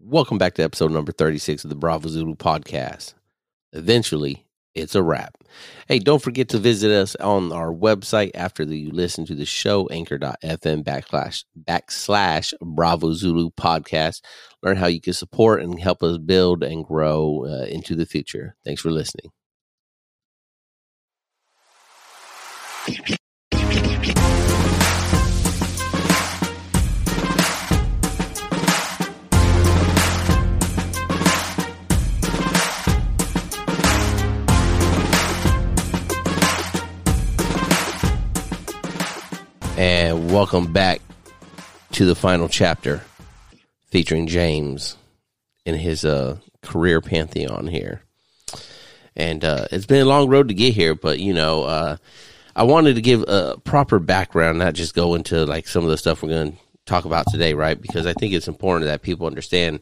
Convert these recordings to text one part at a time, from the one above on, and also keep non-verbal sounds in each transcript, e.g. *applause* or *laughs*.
Welcome back to episode number 36 of the Bravo Zulu podcast. Eventually, it's a wrap. Hey, don't forget to visit us on our website after you listen to the show, anchor.fm backslash backslash Bravo Zulu podcast. Learn how you can support and help us build and grow uh, into the future. Thanks for listening. And welcome back to the final chapter featuring James in his uh, career pantheon here. And uh, it's been a long road to get here, but you know, uh, I wanted to give a proper background, not just go into like some of the stuff we're going to talk about today, right? Because I think it's important that people understand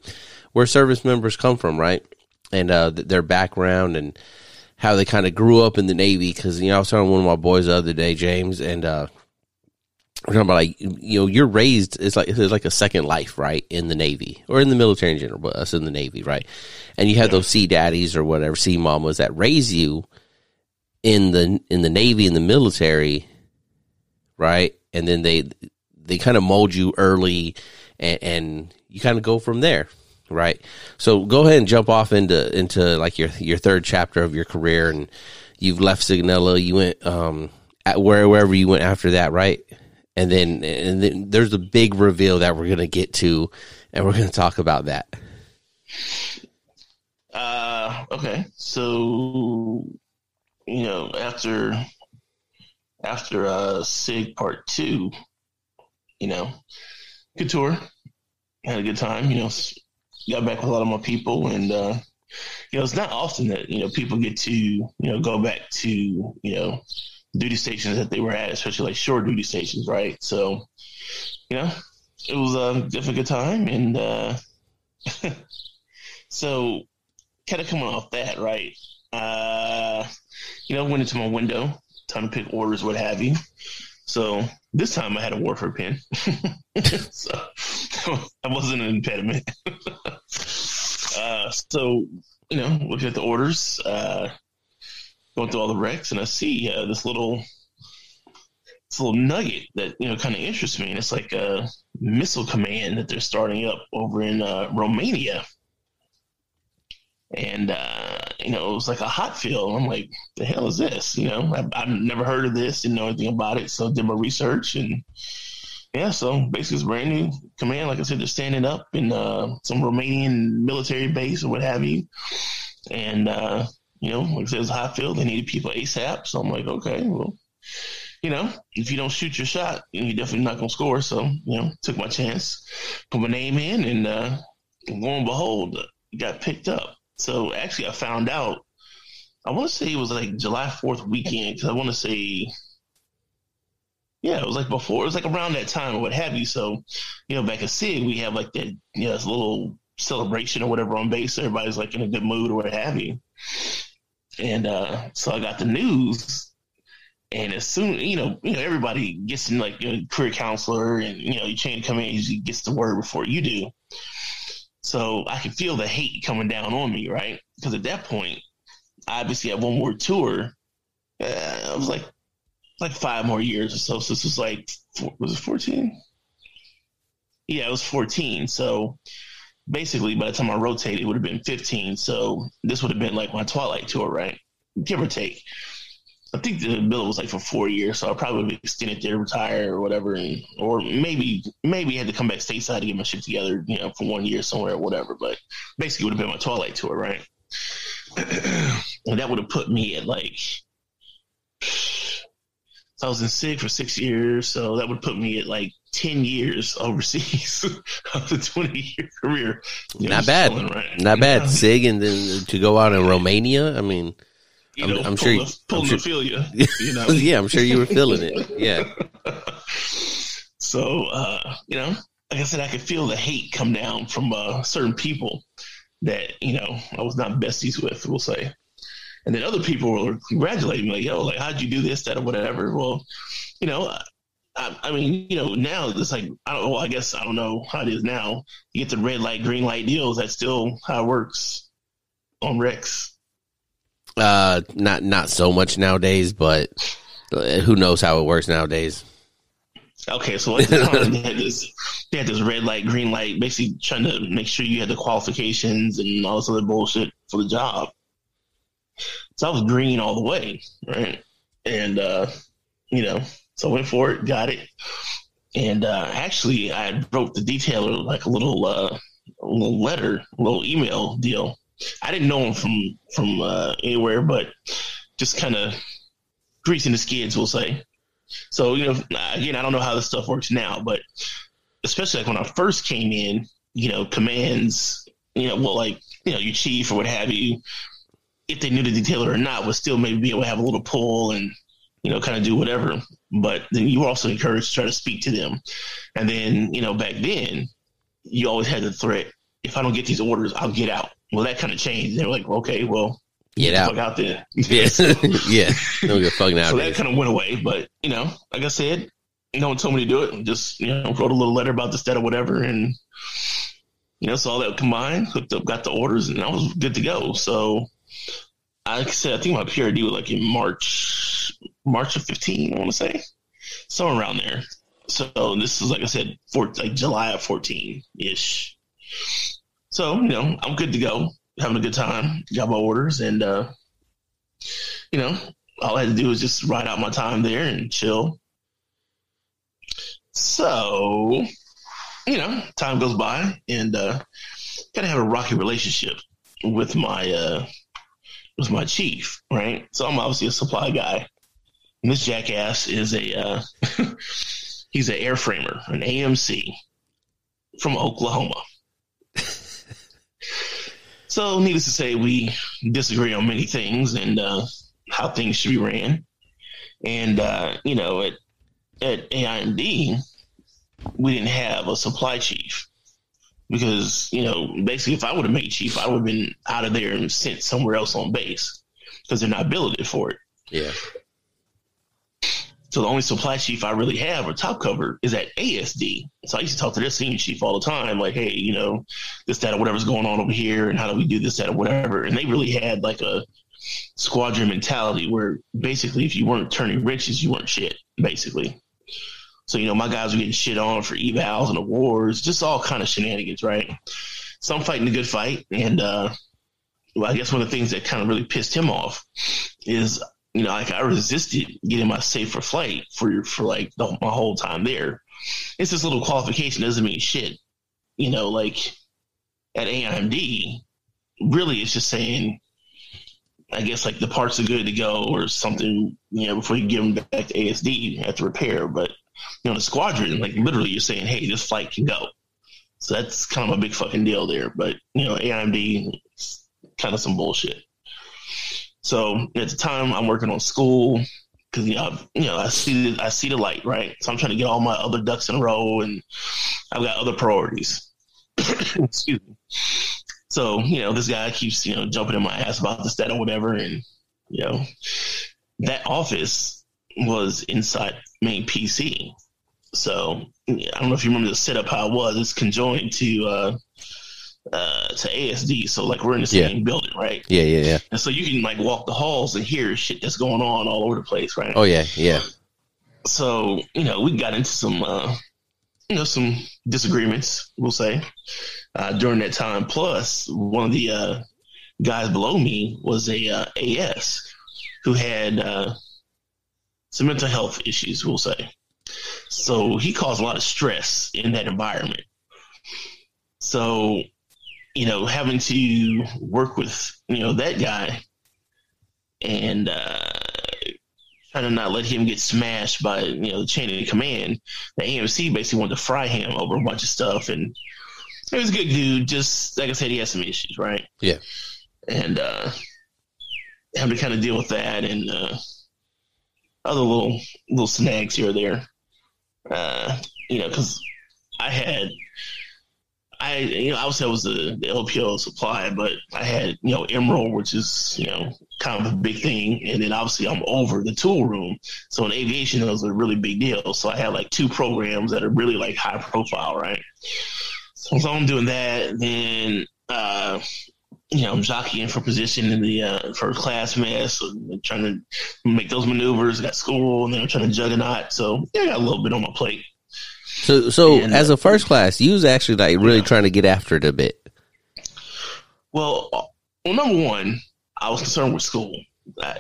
where service members come from, right? And uh, their background and how they kind of grew up in the Navy. Because, you know, I was talking to one of my boys the other day, James, and uh, we're talking about like you know you're raised it's like it's like a second life right in the navy or in the military in general but us in the navy right? And you have those sea daddies or whatever sea mamas that raise you in the in the navy in the military right? And then they they kind of mold you early and, and you kind of go from there right? So go ahead and jump off into into like your your third chapter of your career and you've left Sigonella you went um at where, wherever you went after that right and then and then there's a big reveal that we're gonna get to, and we're gonna talk about that. Uh, okay, so you know after after uh Sig Part Two, you know, good tour, had a good time. You know, got back with a lot of my people, and uh, you know, it's not often that you know people get to you know go back to you know duty stations that they were at, especially like shore duty stations, right? So, you know, it was a difficult time, and uh, *laughs* so kind of coming off that, right? Uh, you know, went into my window, time to pick orders, what have you. So this time I had a warfare pin, *laughs* so that wasn't an impediment. *laughs* uh, so you know, looking at the orders, uh, going through all the wrecks, and I see uh, this little this little nugget that you know kind of interests me, and it's like a missile command that they're starting up over in uh, Romania. And uh, you know, it was like a hot field. I'm like, the hell is this? You know, I've, I've never heard of this, didn't know anything about it, so did my research, and yeah, so basically it's brand new command. Like I said, they're standing up in uh, some Romanian military base or what have you, and uh, you know, like I said, it's a hot field. They needed people ASAP. So I'm like, okay, well, you know, if you don't shoot your shot, you're definitely not going to score. So, you know, took my chance, put my name in, and uh, lo and behold, got picked up. So actually, I found out, I want to say it was like July 4th weekend, because I want to say, yeah, it was like before, it was like around that time or what have you. So, you know, back at SIG, we have like that, you know, this little celebration or whatever on base. Everybody's like in a good mood or what have you. And uh, so I got the news, and as soon you know, you know, everybody gets in like a career counselor, and you know, you change come in, gets the word before you do. So I could feel the hate coming down on me, right? Because at that point, I obviously had one more tour. Uh, I was like, like five more years or so. So this was like, was it fourteen? Yeah, it was fourteen. So basically by the time I rotated, it would have been 15. So this would have been like my Twilight tour, right? Give or take. I think the bill was like for four years, so I probably extended there, retire or whatever, and, or maybe maybe had to come back stateside to get my shit together, you know, for one year somewhere or whatever. But basically, would have been my Twilight tour, right? *clears throat* and that would have put me at like I was in SIG for six years, so that would put me at like 10 years overseas *laughs* of the 20 year career. You know, Not bad. Right. Not bad. SIG and then to go out in Romania. I mean, you I'm, I'm sure, the, I'm sure, feel you, *laughs* you know? yeah, I'm sure you were feeling it. Yeah. *laughs* so, uh, you know, like I said, I could feel the hate come down from uh, certain people that, you know, I was not besties with, we'll say. And then other people were congratulating me, like, yo, like, how'd you do this, that, or whatever? Well, you know, I, I, mean, you know, now it's like I don't. Well, I guess I don't know how it is now. You get the red light, green light deals. That's still how it works on Rex. Uh, not not so much nowadays, but uh, who knows how it works nowadays. Okay, so at the *laughs* time, they had this they had this red light, green light, basically trying to make sure you had the qualifications and all this other bullshit for the job. So I was green all the way, right? And uh, you know, so I went for it, got it, and uh, actually I wrote the detailer like a little uh, a little letter, a little email deal. I didn't know him from from uh, anywhere, but just kind of greasing the skids, we'll say. So you know, again, I don't know how this stuff works now, but especially like when I first came in, you know, commands, you know, well, like you know, your chief or what have you, if they knew the detailer or not, would still maybe be able to have a little pull and you know, kind of do whatever. But then you were also encouraged to try to speak to them. And then, you know, back then, you always had the threat: if I don't get these orders, I'll get out. Well, that kind of changed. They were like, okay, well, get out, out there. *laughs* Yeah, *laughs* *laughs* yeah, don't get fucking out. So that kind of went away. But you know, like I said, no one told me to do it. Just you know, wrote a little letter about this, that, or whatever, and you know, so all that combined, hooked up, got the orders, and I was good to go. So, like I said, I think my PRD was like in March, March of fifteen. I want to say somewhere around there. So this is like I said, like July of fourteen ish. So you know, I'm good to go, having a good time, got my orders, and uh, you know, all I had to do was just ride out my time there and chill so, you know, time goes by and uh, kind of have a rocky relationship with my uh, with my chief, right? So I'm obviously a supply guy. And this jackass is a uh, *laughs* he's an airframer, an AMC from Oklahoma. *laughs* so, needless to say, we disagree on many things and uh, how things should be ran. And uh, you know, at at AIMD, we didn't have a supply chief because you know basically if I would have made chief, I would have been out of there and sent somewhere else on base because they're not billeted for it. Yeah. So the only supply chief I really have or top cover is at ASD. So I used to talk to their senior chief all the time, like, hey, you know, this, that, or whatever's going on over here, and how do we do this, that, or whatever. And they really had like a squadron mentality where basically if you weren't turning wrenches, you weren't shit, basically. So, you know, my guys were getting shit on for evals and awards, just all kind of shenanigans, right? So I'm fighting a good fight. And, uh, well, I guess one of the things that kind of really pissed him off is, you know, like I resisted getting my safe for flight for, for like the, my whole time there. It's this little qualification doesn't mean shit. You know, like at AIMD, really it's just saying, I guess like the parts are good to go or something, you know, before you give them back to ASD, you have to repair. But you know, the squadron, like literally you're saying, hey, this flight can go. So that's kind of a big fucking deal there. But, you know, AIMD, kind of some bullshit. So at the time I'm working on school because, you know, you know, I see, the, I see the light, right? So I'm trying to get all my other ducks in a row and I've got other priorities. *coughs* Excuse me. So, you know, this guy keeps, you know, jumping in my ass about this, that, or whatever. And, you know, that office was inside main PC. So I don't know if you remember the setup how it was. It's conjoined to uh, uh, to ASD. So like we're in the same yeah. building, right? Yeah, yeah, yeah. And so you can like walk the halls and hear shit that's going on all over the place, right? Oh yeah, yeah. So you know we got into some uh, you know some disagreements, we'll say, uh, during that time. Plus one of the uh, guys below me was a uh, AS who had uh, some mental health issues, we'll say. So he caused a lot of stress in that environment. So, you know, having to work with, you know, that guy and uh, trying to not let him get smashed by, you know, the chain of command, the AMC basically wanted to fry him over a bunch of stuff. And he was a good dude. Just like I said, he had some issues, right? Yeah. And uh, having to kind of deal with that and, uh, other little little snags here or there. Uh, you know, because I had I you know I was the, LPO supply, but I had you know Emerald, which is you know kind of a big thing, and then obviously I'm over the tool room. So in aviation, it was a really big deal. So I had like two programs that are really like high profile, right? So, so I'm doing that, then uh, you know I'm jockeying for position in the uh, first class mess, and trying to make those maneuvers. Got school, and then I'm trying to juggernaut. So yeah, I got a little bit on my plate. So, so And, as uh, a first class, you was actually like really trying to get after it a bit. Well, uh, well, number one, I was concerned with school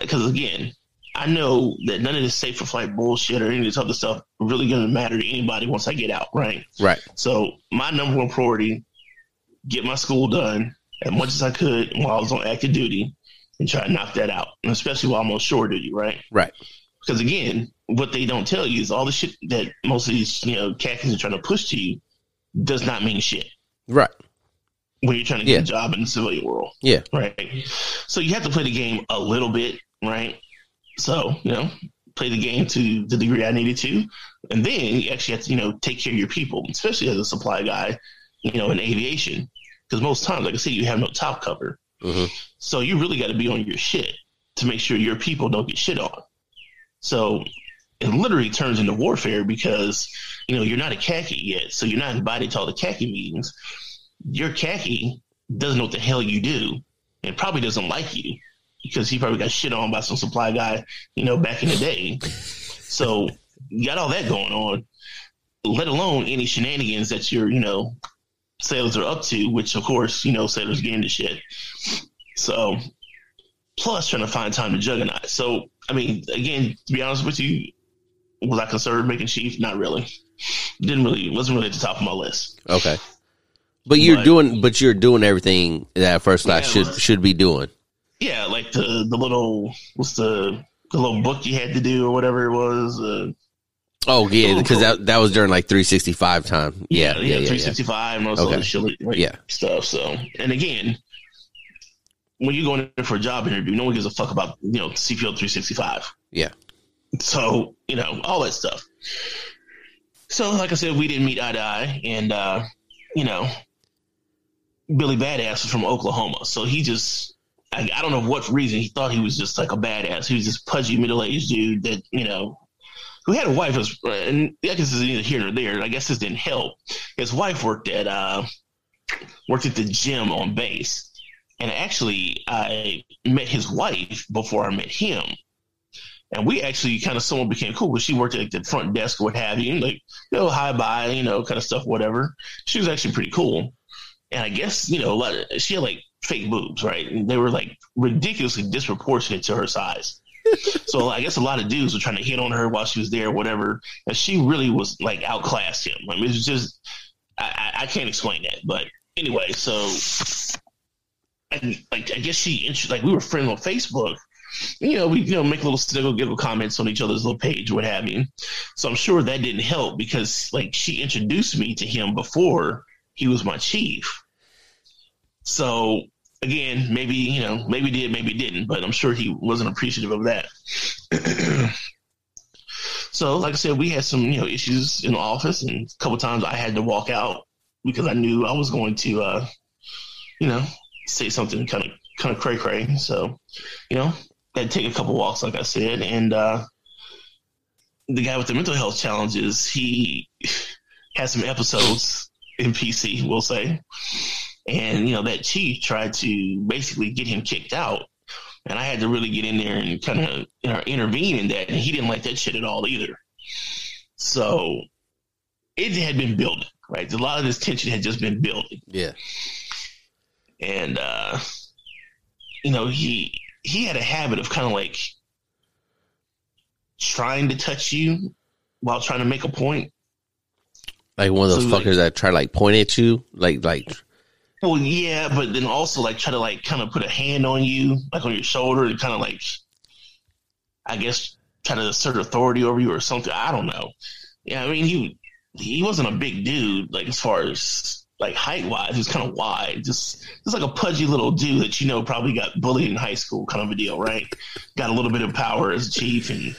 because again, I know that none of this safe for flight bullshit or any of this other stuff really going to matter to anybody once I get out, right? Right. So my number one priority, get my school done as much as I could while I was on active duty, and try to knock that out, and especially while I'm on shore duty, right? Right. Because again, what they don't tell you is all the shit that most of these you know khakis are trying to push to you does not mean shit Right. when you're trying to get Yeah. a job in the civilian world. Yeah. Right. So you have to play the game a little bit, right? So, you know, play the game to the degree I needed to. And then you actually have to, you know, take care of your people, especially as a supply guy, you know, in aviation. Because most times, like I said, you have no top cover. hmm So you really got to be on your shit to make sure your people don't get shit on. So it literally turns into warfare because, you know, you're not a khaki yet. So you're not invited to all the khaki meetings. Your khaki doesn't know what the hell you do and probably doesn't like you because he probably got shit on by some supply guy, you know, back in the day. *laughs* So you got all that going on, let alone any shenanigans that your, you know, sailors are up to, which of course, you know, sailors get into shit. So, plus trying to find time to juggernaut. So, I mean, again, to be honest with you, was I concerned making chief? Not really. Didn't really, wasn't really at the top of my list. Okay. But you're But- doing, but you're doing everything that first class Yeah, should should be doing. Yeah, like the the little what's the the little book you had to do or whatever it was. Uh, Oh yeah, because that that was during like 365 time. Yeah, yeah, yeah, yeah. 365 and all Okay. other shit, like, Yeah. stuff. So, and again, when you're going in for a job interview, no one gives a fuck about you know CPO 365. Yeah. So you know all that stuff. So, like I said, we didn't meet eye to eye, and uh, you know, Billy Badass was from Oklahoma, so he just. I, I don't know what reason he thought he was just like a badass. He was this pudgy middle aged dude that you know who had a wife as and I guess this is neither here nor there. I guess this didn't help. His wife worked at uh worked at the gym on base. And actually I met his wife before I met him. And we actually kind of somewhat became cool because she worked at the front desk or what have you, like, you know, hi you know, kind of stuff, whatever. She was actually pretty cool. And I guess, you know, a lot of, she had like fake boobs, right? And they were like ridiculously disproportionate to her size. *laughs* so I guess a lot of dudes were trying to hit on her while she was there, whatever. And she really was like outclassed him. I mean, it was just I, I, can't explain that. But anyway, so I, like I guess she like we were friends on Facebook. You know, we you know make little sniggle giggle comments on each other's little page, what have you. So I'm sure that didn't help because like she introduced me to him before he was my chief. So again, maybe you know, maybe did, maybe didn't, but I'm sure he wasn't appreciative of that. *clears throat* so, like I said, we had some you know issues in the office, and a couple times I had to walk out because I knew I was going to, uh, you know, say something kind of kind of cray cray. So, you know, had to take a couple walks, like I said, and uh, the guy with the mental health challenges, he had some episodes in PC, we'll say. And, you know, that chief tried to basically get him kicked out. And I had to really get in there and kind of you know, intervene in that. And he didn't like that shit at all either. So it had been building, right? A lot of this tension had just been building. Yeah. And, uh, you know, he, he had a habit of kind of like trying to touch you while trying to make a point. Like one of those So, like- fuckers that try to like point at you, like like Well, yeah, but then also like try to like kind of put a hand on you, like on your shoulder, and kind of like, I guess, try to assert authority over you or something. I don't know. Yeah, I mean he he wasn't a big dude, like as far as like height wise, he was kind of wide, just just like a pudgy little dude that you know probably got bullied in high school, kind of a deal, right? Got a little bit of power as a chief and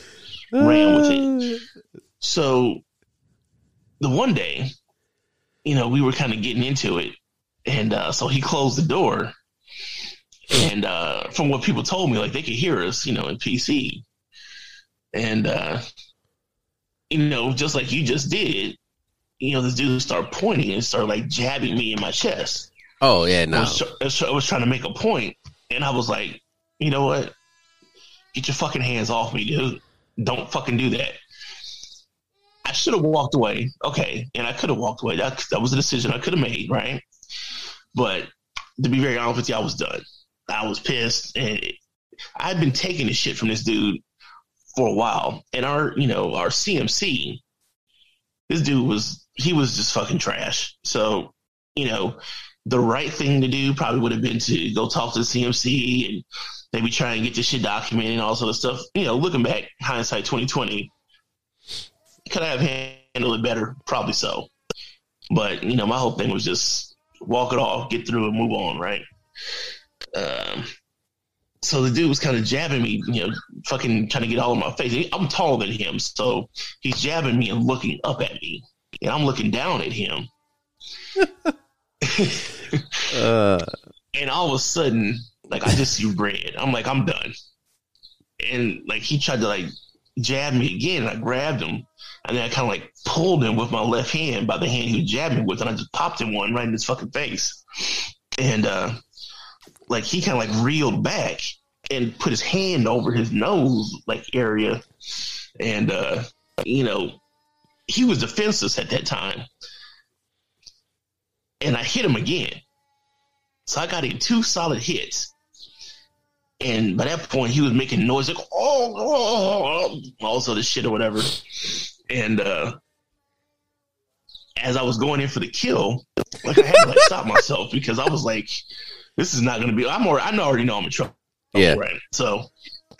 ran with it. So the one day, you know, we were kind of getting into it. And uh, so he closed the door. And uh, from what people told me, like they could hear us, you know, in PC. And, uh, you know, just like you just did, you know, this dude started pointing and started like jabbing me in my chest. Oh yeah, I no. was, I was trying to make a point, and I was like, you know what? Get your fucking hands off me, dude. Don't fucking do that. I should have walked away. Okay. And I could have walked away. That, that was a decision I could have made, right? But to be very honest with you, I was done. I was pissed. And I'd been taking the shit from this dude for a while. And our, you know, our CMC, this dude was, he was just fucking trash. So, you know, the right thing to do probably would have been to go talk to the CMC and maybe try and get this shit documented and all sort of stuff. You know, looking back, hindsight 2020, could I have handled it better? Probably so. But, you know, my whole thing was just walk it off, get through and move on, right? Um, so the dude was kind of jabbing me, you know, fucking trying to get all in my face. I'm taller than him, so he's jabbing me and looking up at me, and I'm looking down at him. Uh, *laughs* and all of a sudden, like I just see red. I'm like, I'm done. And like he tried to like jab me again, and I grabbed him, and then I kind of like pulled him with my left hand by the hand he was jabbing me with, and I just popped him one right in his fucking face. And uh like he kind of like reeled back and put his hand over his nose like area, and uh you know he was defenseless at that time. And I hit him again. So I got him two solid hits. And by that point, he was making noise like, oh, oh, oh, all sort of shit or whatever. And uh, as I was going in for the kill, like I had to like *laughs* stop myself because I was like, this is not going to be. I'm already, I already know I'm in trouble. Yeah. Right. So, *laughs*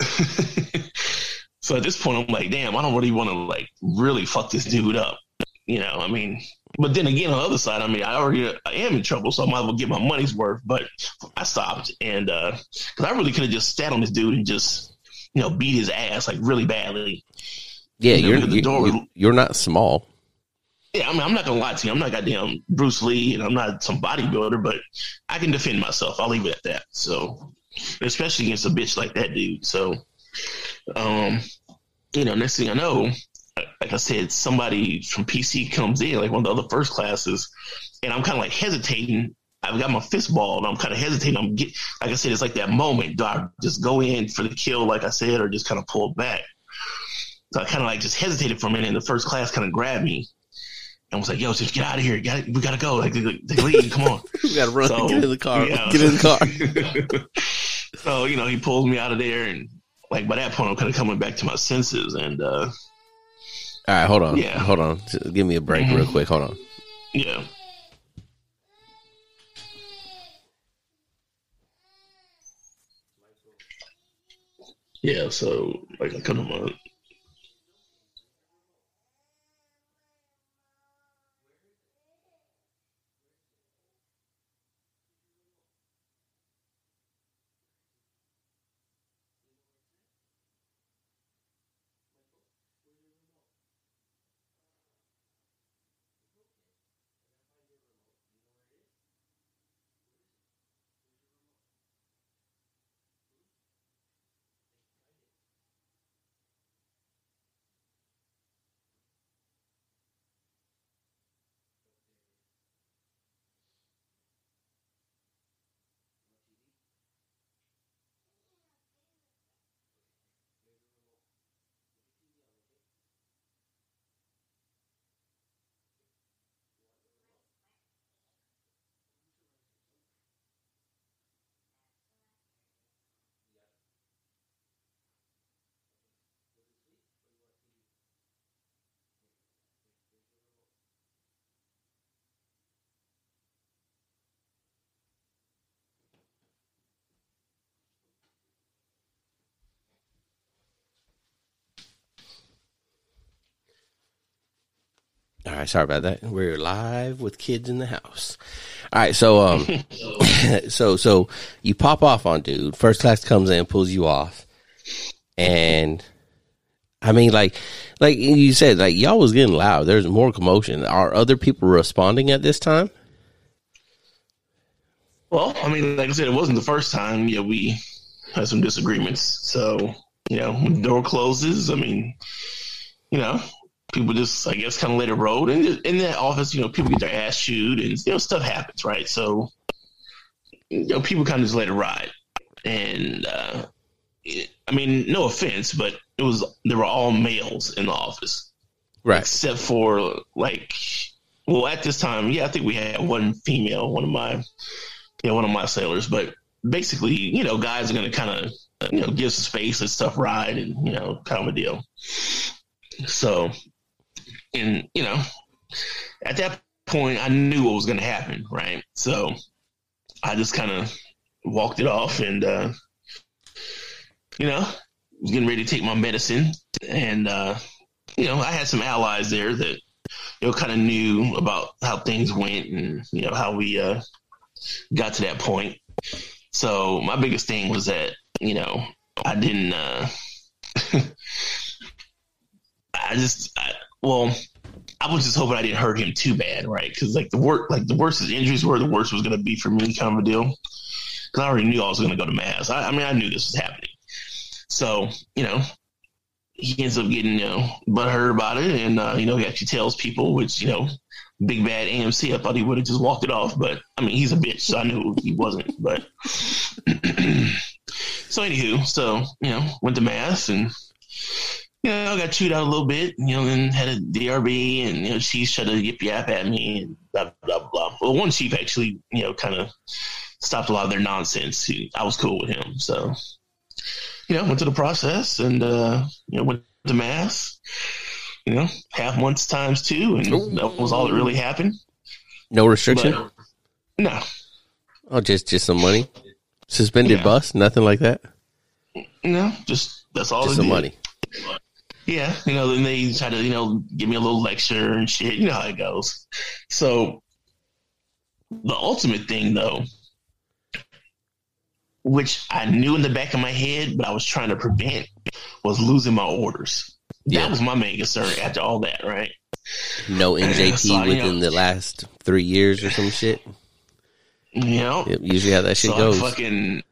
so at this point, I'm like, damn, I don't really want to like really fuck this dude up. You know, I mean, but then again, on the other side, I mean, I already I am in trouble, so I might as well get my money's worth. But I stopped, and uh, because I really could have just sat on this dude and just, you know, beat his ass like really badly. yeah, You know, you're the you, door- you're not small. Yeah, I mean, I'm not gonna lie to you. I'm not goddamn Bruce Lee, and I'm not some bodybuilder, but I can defend myself. I'll leave it at that. So, especially against a bitch like that dude. So, um, you know, next thing I know, like I said, somebody from PC comes in, like one of the other first classes, and I'm kind of like hesitating. I've got my fist ball, and I'm kind of hesitating. I'm get, like I said, it's like that moment. Do I just go in for the kill, like I said, or just kind of pull back? So I kind of like just hesitated for a minute, and the first class kind of grabbed me and was like, "Yo, just get out of here. Got we gotta go. Like leave. Come on." *laughs* We gotta run. So, get in the car. yeah, get in the car. *laughs* so you know, he pulls me out of there, and like by that point, I'm kind of coming back to my senses, and uh, All right, hold on. Yeah. Hold on. Just give me a break Mhm. real quick. Hold on. yeah. Yeah, so like I come to my All right, sorry about that. We're live with kids in the house. All right, so um, *laughs* *laughs* so so you pop off on dude. First class comes in, pulls you off, and I mean, like, like you said, like y'all was getting loud. There's more commotion. Are other people responding at this time? Well, I mean, like I said, it wasn't the first time. Yeah, we had some disagreements. So, you know, when the door closes, I mean, you know, people just, I guess, kind of let it roll. And in that office, you know, people get their ass chewed and, you know, stuff happens, right? So, you know, people kind of just let it ride. And, uh, it, I mean, no offense, but it was, they were all males in the office. Right. Except for, like, well, at this time, yeah, I think we had one female, one of my, yeah, one of my sailors, but basically, you know, guys are going to kind of, you know, give some space and stuff ride and, you know, kind of a deal. So, and, you know, at that point, I knew what was going to happen, right? So I just kind of walked it off and, uh, you know, was getting ready to take my medicine. And, uh, you know, I had some allies there that, you know, kind of knew about how things went and, you know, how we, uh, got to that point. So my biggest thing was that, you know, I didn't, uh, *laughs* I just, I, well, I was just hoping I didn't hurt him too bad, right? Because like the work, like the worse his injuries were, the worst was going to be for me, kind of a deal. Because I already knew I was going to go to mast. I, I, mean, I knew this was happening. So you know, he ends up getting you know butthurt about it, and uh, you know he actually tells people, which you know, big bad AMC. I thought he would have just walked it off, but I mean he's a bitch, so I knew he wasn't. But *clears throat* so anywho, so you know went to mast and you know, I got chewed out a little bit, you know, then had a DRB and, you know, chiefs tried to yip yap at me and blah, blah, blah. Well, one chief actually, you know, kind of stopped a lot of their nonsense. He, I was cool with him. So, you know, went to the process and, uh, you know, went to mast, you know, half months times two. And Ooh. that was all that really happened. No restriction? But, no. Oh, just, just some money? Suspended yeah. bus? Nothing like that? No, just, that's all just some did. money. Yeah, you know, then they try to, you know, give me a little lecture and shit. You know how it goes. So the ultimate thing though, which I knew in the back of my head, but I was trying to prevent, was losing my orders. Yeah. That was my main concern after all that, right? No NJP *laughs* so, within you know, the last three years or some shit. You know, yep, usually how that shit so goes. I fucking,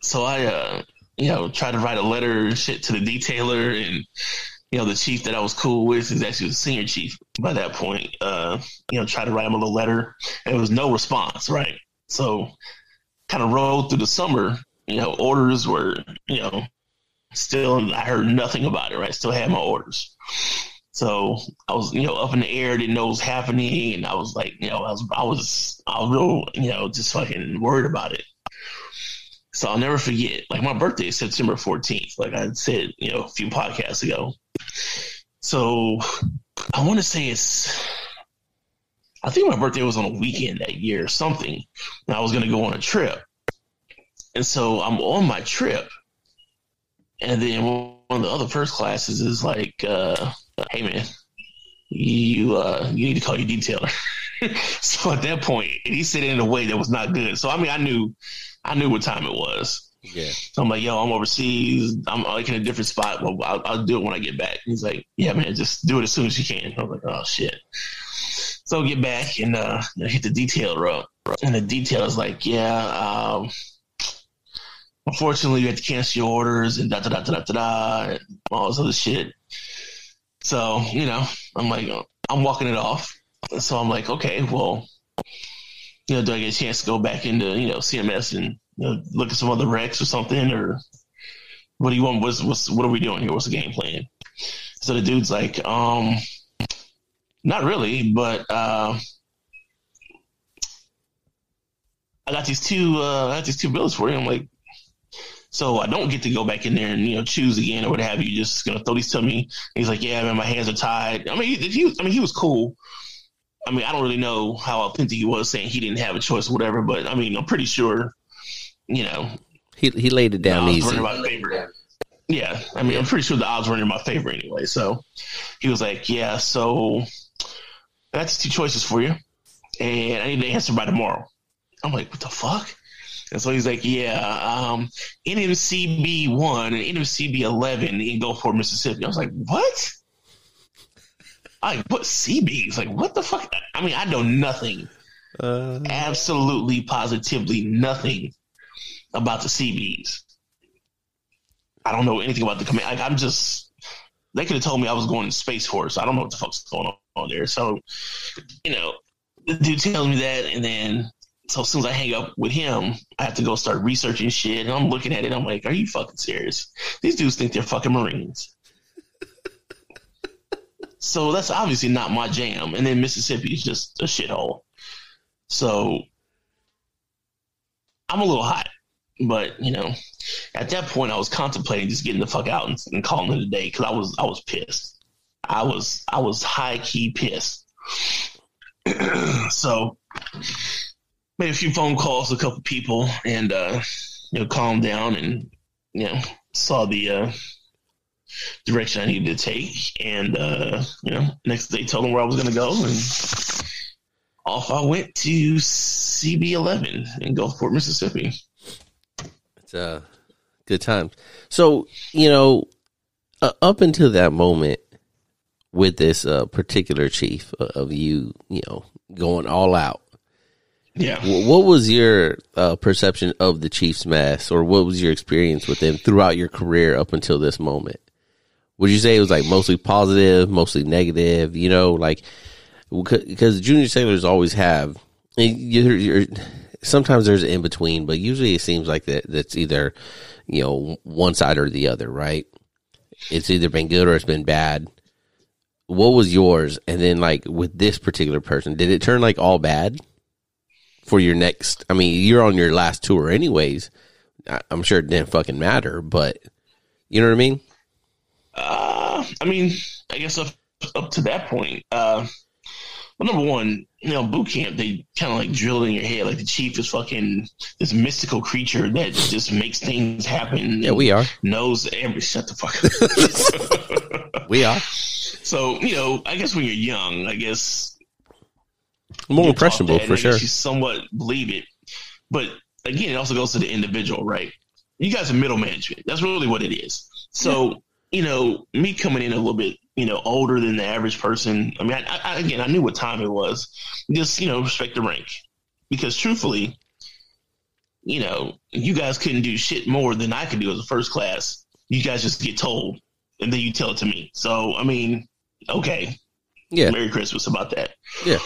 so I, uh, you know, tried to write a letter and shit to the detailer and you know, the chief that I was cool with is actually the senior chief by that point. Uh, you know, tried to write him a little letter, and there was no response. Right, so kind of rolled through the summer. You know, orders were you know still. I heard nothing about it. Right, still had my orders. So I was, you know, up in the air, didn't know what was happening, and I was like, you know, I was, I was, I was real, you know, just fucking worried about it. So I'll never forget. Like my birthday is September 14th. Like I said, you know, a few podcasts ago. So I want to say it's. I think my birthday was on a weekend that year or something. And I was going to go on a trip. And so I'm on my trip. And then one of the other first classes is like, uh, hey man, you uh, you need to call your detailer. *laughs* so at that point, he said it in a way that was not good. So I mean, I knew I knew what time it was. Yeah. So I'm like, yo, I'm overseas. I'm like in a different spot. Well, I'll, I'll do it when I get back. He's like, yeah, man, just do it as soon as you can. I was like, oh shit. So I get back and uh, hit the detailer up, and the detailer is like, yeah, um, unfortunately, you had to cancel your orders and da da da da da da and all this other shit. So you know, I'm like, I'm walking it off. So I'm like, okay, well, you know, do I get a chance to go back into, you know, CMS and you know, look at some other wrecks or something, or what do you want? What's, what's what are we doing here? What's the game plan? So the dude's like, um, not really, but uh, I got these two, uh, I got these two bills for you. I'm like, so I don't get to go back in there and you know choose again or what have you. You're just gonna throw these to me. And he's like, yeah, man, my hands are tied. I mean, he, he I mean, he was cool. I mean, I don't really know how authentic he was saying he didn't have a choice or whatever, but I mean, I'm pretty sure, you know, he he laid it down easy. Yeah, I mean, yeah. I'm pretty sure the odds were in my favor anyway. So he was like, "Yeah, so that's two choices for you, and I need to answer by tomorrow." I'm like, "What the fuck?" And so he's like, yeah, um, NMCB one and NMCB eleven in Gulfport, Mississippi. I was like, what? I what CBs? Like, what the fuck? I mean, I know nothing, uh, absolutely, positively nothing about the CBs. I don't know anything about the command. I'm just. They could have told me I was going to Space Force. I don't know what the fuck's going on there. So, you know, the dude tells me that, and then so as soon as I hang up with him, I have to go start researching shit. And I'm looking at it. I'm like, are you fucking serious? These dudes think they're fucking Marines. *laughs* so that's obviously not my jam. And then Mississippi is just a shithole. So I'm a little hot. But, you know, at that point I was contemplating just getting the fuck out and, and calling it a day because I was I was pissed. I was I was high key pissed. *clears throat* so made a few phone calls to a couple people and uh, you know calmed down and you know saw the uh, direction I needed to take and uh, you know next day told them where I was going to go and off I went to CB11 in Gulfport, Mississippi. Uh, good times. So you know, uh, up until that moment with this uh, particular chief of you, you know, going all out yeah. What was your uh, perception of the Chiefs mess, or what was your experience with them throughout your career up until this moment? Would you say it was like mostly positive, mostly negative? You know, like because junior sailors always have. You're, you're, sometimes there's in between, but usually it seems like that that's either you know one side or the other, right? It's either been good or it's been bad. What was yours? And then like with this particular person, did it turn like all bad? for your next. I mean, you're on your last tour anyways. I'm sure it didn't fucking matter, but you know what I mean. Uh, I mean, I guess up up to that point. Uh, well, number one, you know, boot camp they kind of like drill in your head like the chief is fucking this mystical creature that just makes things happen. Yeah, we are knows every. Shut the fuck up. *laughs* we are. So you know, I guess when you're young, I guess more impressionable for sure. You somewhat believe it, but again, it also goes to the individual, right? You guys are middle management. That's really what it is. So yeah. you know, me coming in a little bit, you know, older than the average person. I mean, I, I, again, I knew what time it was. Just you know, respect the rank, because truthfully, you know, you guys couldn't do shit more than I could do as a first class. You guys just get told, and then you tell it to me. So I mean, okay, yeah. Merry Christmas about that. Yeah.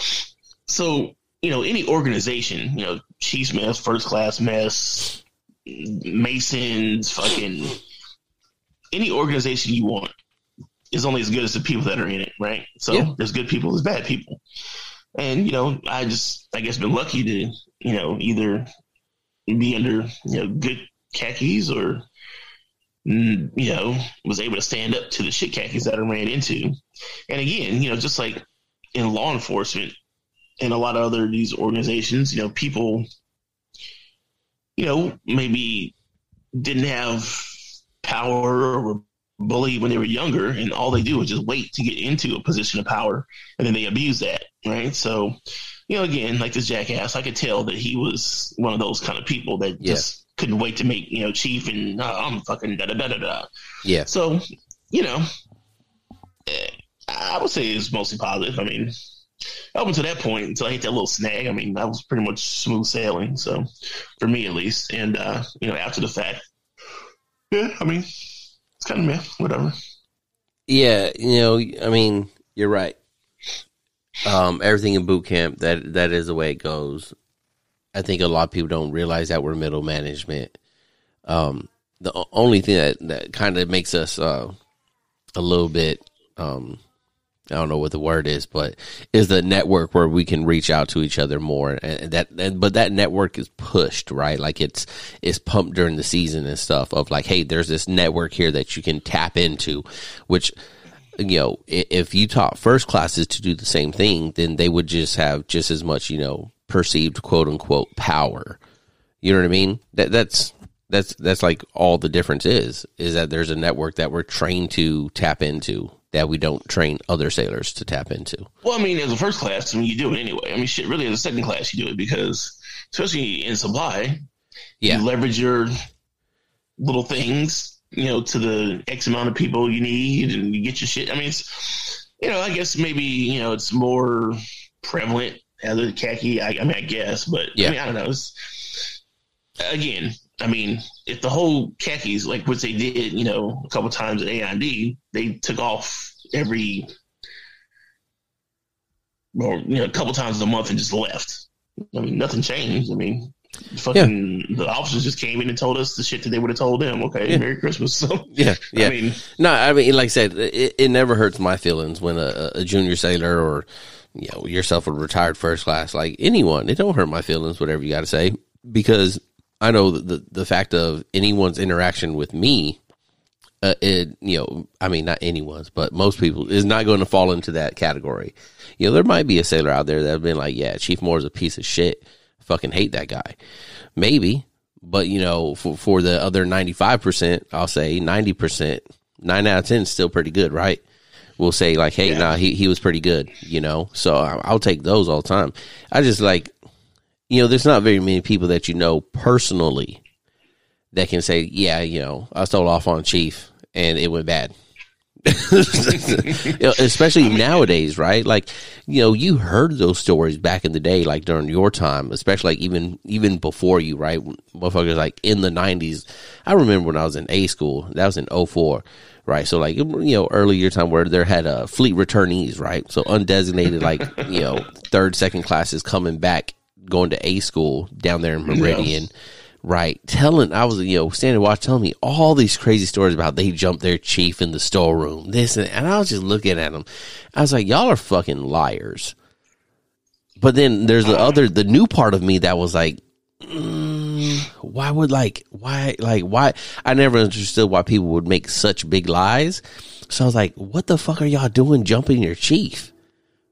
So, you know, any organization, you know, Chiefs mess, first class mess, Masons, fucking any organization you want is only as good as the people that are in it, right? So yeah. there's good people, there's bad people. And, you know, I just I guess been lucky to, you know, either be under, you know, good khakis or mm, you know, was able to stand up to the shit khakis that I ran into. And again, you know, just like in law enforcement, and a lot of other these organizations, you know, people, you know, maybe didn't have power or bullied when they were younger, and all they do is just wait to get into a position of power, and then they abuse that, right? So, you know, again, like this jackass, I could tell that he was one of those kind of people that yeah. just couldn't wait to make you know chief and uh, I'm fucking da da da da da. Yeah. So, you know, eh, I would say it's mostly positive. I mean, up until that point, until I hit that little snag, I mean, that was pretty much smooth sailing. So, for me at least, and uh, you know, after the fact, yeah, I mean, it's kind of meh, whatever. Yeah, you know, I mean, you're right. Um, everything in boot camp that that is the way it goes. I think a lot of people don't realize that we're middle management. Um, the only thing that that kind of makes us uh, a little bit um, I don't know what the word is, but is the network where we can reach out to each other more. And that, and, but that network is pushed, right? Like it's, it's pumped during the season and stuff of like, Hey, there's this network here that you can tap into, which, you know, if you taught first classes to do the same thing, then they would just have just as much, you know, perceived quote unquote power. You know what I mean? That, that's, that's, that's like all the difference is, is that there's a network that we're trained to tap into that we don't train other sailors to tap into? Well, I mean, as a first class, I mean, you do it anyway. I mean, shit, really, as a second class, you do it because, especially in supply, Yeah. You leverage your little things, you know, to the X amount of people you need, and you get your shit. I mean, it's you know, I guess maybe you know it's more prevalent as a khaki. I, I mean, I guess, but Yeah. I mean, I don't know. It's, again, I mean, if the whole khakis, like what they did, you know, a couple times at A&D, they took off every, or you know, a couple times a month and just left. I mean, nothing changed. I mean, fucking the officers just came in and told us the shit that they would have told them. Okay, Yeah. Merry Christmas. *laughs* So, Yeah, yeah. I mean, No, I mean, like I said, it, it never hurts my feelings when a, a junior sailor or you know yourself a retired first class, like anyone, it don't hurt my feelings. Whatever you got to say, because I know the the fact of anyone's interaction with me, uh, it you know, I mean, not anyone's, but most people is not going to fall into that category. You know, there might be a sailor out there that have been like, yeah, Chief Moore's a piece of shit. Fucking hate that guy. Maybe, but you know, for for the other ninety five percent, I'll say ninety percent, nine out of ten is still pretty good, right? We'll say like, hey, Yeah. nah, he he was pretty good, you know. So I'll take those all the time. I just like, you know, there's not very many people that you know personally that can say, yeah, you know, I stole off on Chief and it went bad. *laughs* You know, especially nowadays, right? Like, you know, you heard those stories back in the day, like during your time, especially like even even before you, right? Motherfuckers like in the nineties. I remember when I was in A school, that was in 04, right? So like you know, early year time where there had uh, fleet returnees, right? So undesignated, like you know, third, second classes coming back, going to A school down there in Meridian right? Telling, I was, you know, standing watch telling me all these crazy stories about they jumped their chief in the storeroom, this and, and I was just looking at them. I was like, y'all are fucking liars. But then there's the other, the new part of me that was like, mm, why would like, why, like, why? I never understood why people would make such big lies. So I was like, what the fuck are y'all doing jumping your chief?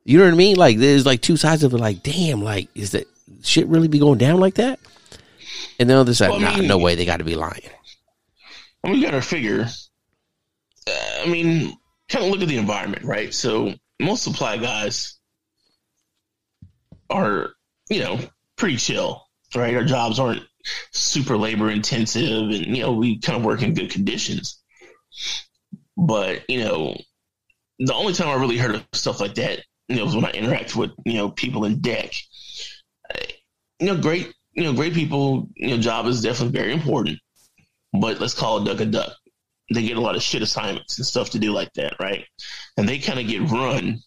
You know what I mean? Like, there's like two sides of it. Like, damn, like, is that shit really be going down like that? And then others like, Well, I nah, mean- no way, they got to be lying. I mean, you got to figure. Uh, I mean, kind of look at the environment, right? So most supply guys are, you know, pretty chill, right? Our jobs aren't super labor intensive, and you know, we kind of work in good conditions. But you know, the only time I really heard of stuff like that, you know, was when I interact with you know people in deck. You know, great, you know, great people. You know, job is definitely very important but let's call it duck a duck. They get a lot of shit assignments and stuff to do like that, right? And they kind of get run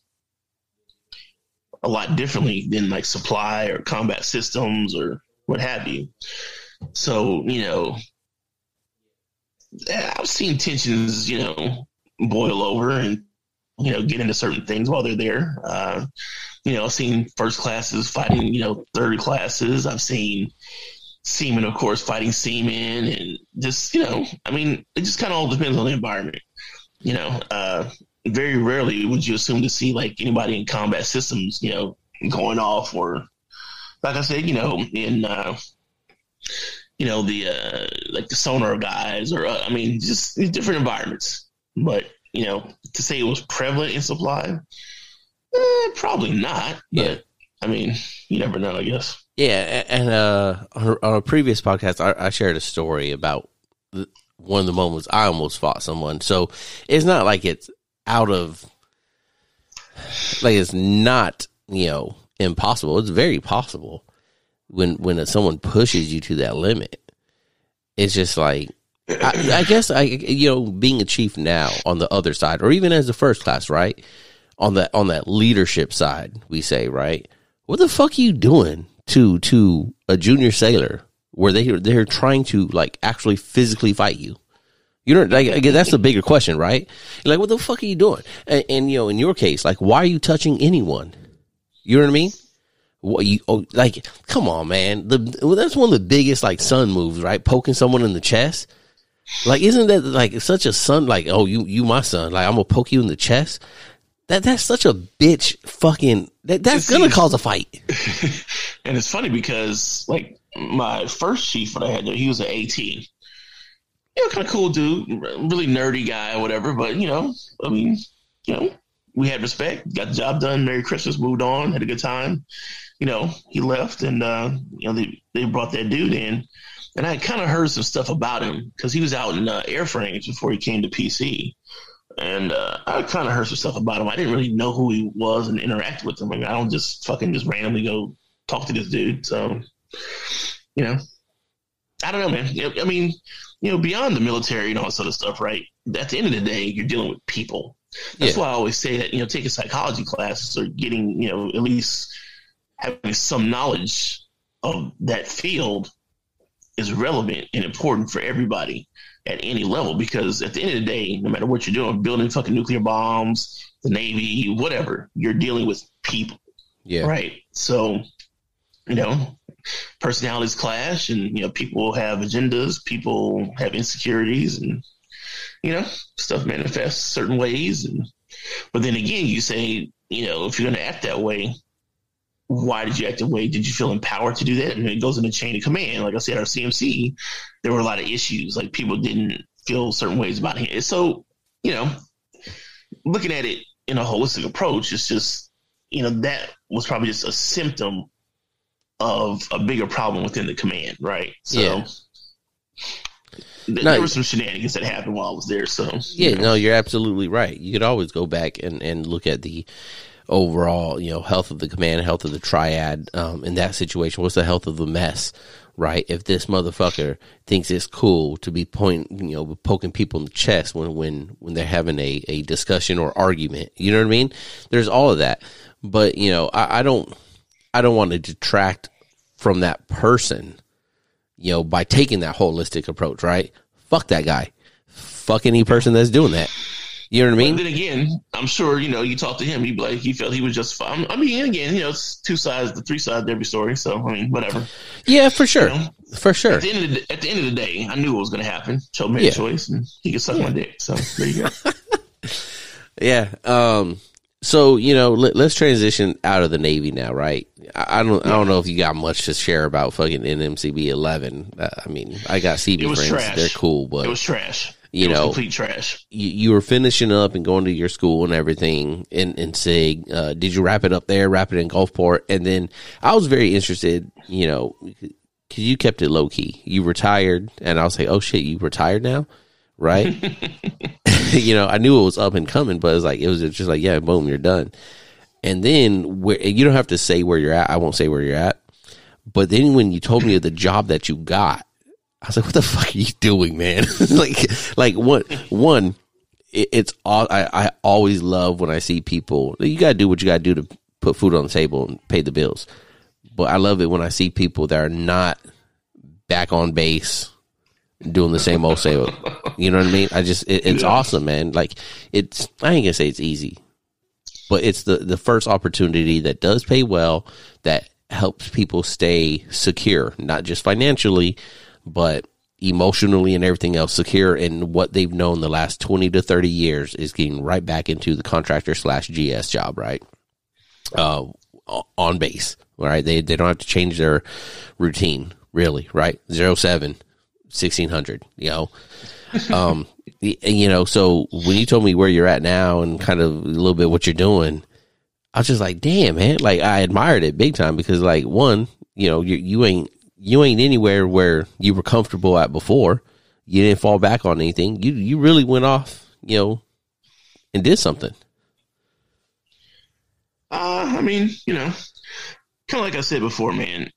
a lot differently than like supply or combat systems or what have you. So, you know, eh, I've seen tensions, you know, boil over and, you know, get into certain things while they're there. Uh, you know, I've seen first classes fighting, you know, third classes. I've seen seamen, of course, fighting seamen, and just you know, I mean, it just kind of all depends on the environment. You know, uh, very rarely would you assume to see like anybody in combat systems, you know, going off or, like I said, you know, in uh, you know the uh, like the sonar guys, or uh, I mean, just different environments. But you know, to say it was prevalent in supply, eh, probably not. But Yeah. I mean, you never know. I guess. Yeah, and uh, on, a, on a previous podcast, I, I shared a story about the, one of the moments I almost fought someone. So it's not like it's out of, like it's not you know impossible. It's very possible when when someone pushes you to that limit. It's just like I, I guess I you know being a chief now on the other side, or even as a first class, right on that on that leadership side, we say right. What the fuck are you doing to to a junior sailor where they they're trying to like actually physically fight you? You don't like. That's the bigger question, right? Like, what the fuck are you doing? And, and you know, in your case, like, why are you touching anyone? You know what I mean? What you oh, like? Come on, man. The well, that's one of the biggest like sun moves, right? Poking someone in the chest. Like, isn't that like such a son? Like, oh, you you my son. Like, I'm gonna poke you in the chest. That that's such a bitch. Fucking that that's You gonna cause a fight. *laughs* and it's funny because like my first chief that I had, he was an 18. You know, kind of cool dude, really nerdy guy or whatever. But you know, I mean, you know, we had respect, got the job done. Merry Christmas, moved on, had a good time. You know, he left, and uh, you know they they brought that dude in, and I kind of heard some stuff about him because he was out in uh, airframes before he came to PC, and uh, I kind of heard some stuff about him. I didn't really know who he was and interact with him. I, mean, I don't just fucking just randomly go talk to this dude. So, you know, I don't know, man. I mean, you know, beyond the military and all that sort of stuff, right? At the end of the day, you're dealing with people. That's yeah. why I always say that, you know, taking psychology classes or getting, you know, at least having some knowledge of that field is relevant and important for everybody at any level because at the end of the day, no matter what you're doing, building fucking nuclear bombs, the Navy, whatever, you're dealing with people. Yeah. Right. So, you know, personalities clash and, you know, people have agendas, people have insecurities and, you know, stuff manifests certain ways. And, but then again, you say, you know, if you're going to act that way, why did you act that way? Did you feel empowered to do that? And it goes in the chain of command. Like I said, our CMC, there were a lot of issues. Like people didn't feel certain ways about him. So, you know, looking at it in a holistic approach, it's just, you know, that was probably just a symptom of a bigger problem within the command, right? So yeah. th- no, there were some shenanigans that happened while I was there. So yeah, you know. no, you're absolutely right. You could always go back and, and look at the overall, you know, health of the command, health of the triad um, in that situation. What's the health of the mess, right? If this motherfucker thinks it's cool to be pointing, you know, poking people in the chest when when when they're having a a discussion or argument, you know what I mean? There's all of that, but you know, I, I don't I don't want to detract from that person, you know, by taking that holistic approach, right? Fuck that guy. Fuck any person that's doing that. You know what I mean? But then again, I'm sure you know you talk to him. He like he felt he was just fine. I mean, again, you know, it's two sides, the three sides of every story. So I mean, whatever. Yeah, for sure, you know, for sure. At the end of the, at the end of the day, I knew what was going to happen. So made yeah. a choice, and he could suck yeah. my dick. So there you go. *laughs* yeah. Um. So you know, let, us transition out of the Navy now, right? I, I don't, yeah. I don't know if you got much to share about fucking NMCB eleven. Uh, I mean, I got CB friends; trash. they're cool, but it was trash you know, complete trash. You, you, were finishing up and going to your school and everything and in SIG. Uh, did you wrap it up there, wrap it in Gulfport? And then I was very interested, you know, because you kept it low key. You retired, and I was like, oh shit, you retired now? Right? *laughs* *laughs* you know, I knew it was up and coming, but it was like, it was just like, yeah, boom, you're done. And then where, you don't have to say where you're at. I won't say where you're at. But then when you told me of the job that you got, I was like, what the fuck are you doing, man? *laughs* like, like one, one, it, it's all, I, I always love when I see people, you gotta do what you gotta do to put food on the table and pay the bills. But I love it when I see people that are not back on base doing the same old same. You know what I mean? I just, it, it's yeah. awesome, man. Like it's, I ain't gonna say it's easy, but it's the, the first opportunity that does pay well that helps people stay secure, not just financially, but emotionally and everything else secure in what they've known the last 20 to 30 years is getting right back into the contractor slash GS job, right? Uh, on base, right? They, they don't have to change their routine really, right? Zero seven, 1600, you know, *laughs* um, you know, so when you told me where you're at now and kind of a little bit what you're doing, I was just like, damn, man, like I admired it big time because like one, you know, you, you ain't, you ain't anywhere where you were comfortable at before. You didn't fall back on anything. You you really went off, you know, and did something. Uh, I mean, you know, kind of like I said before, man.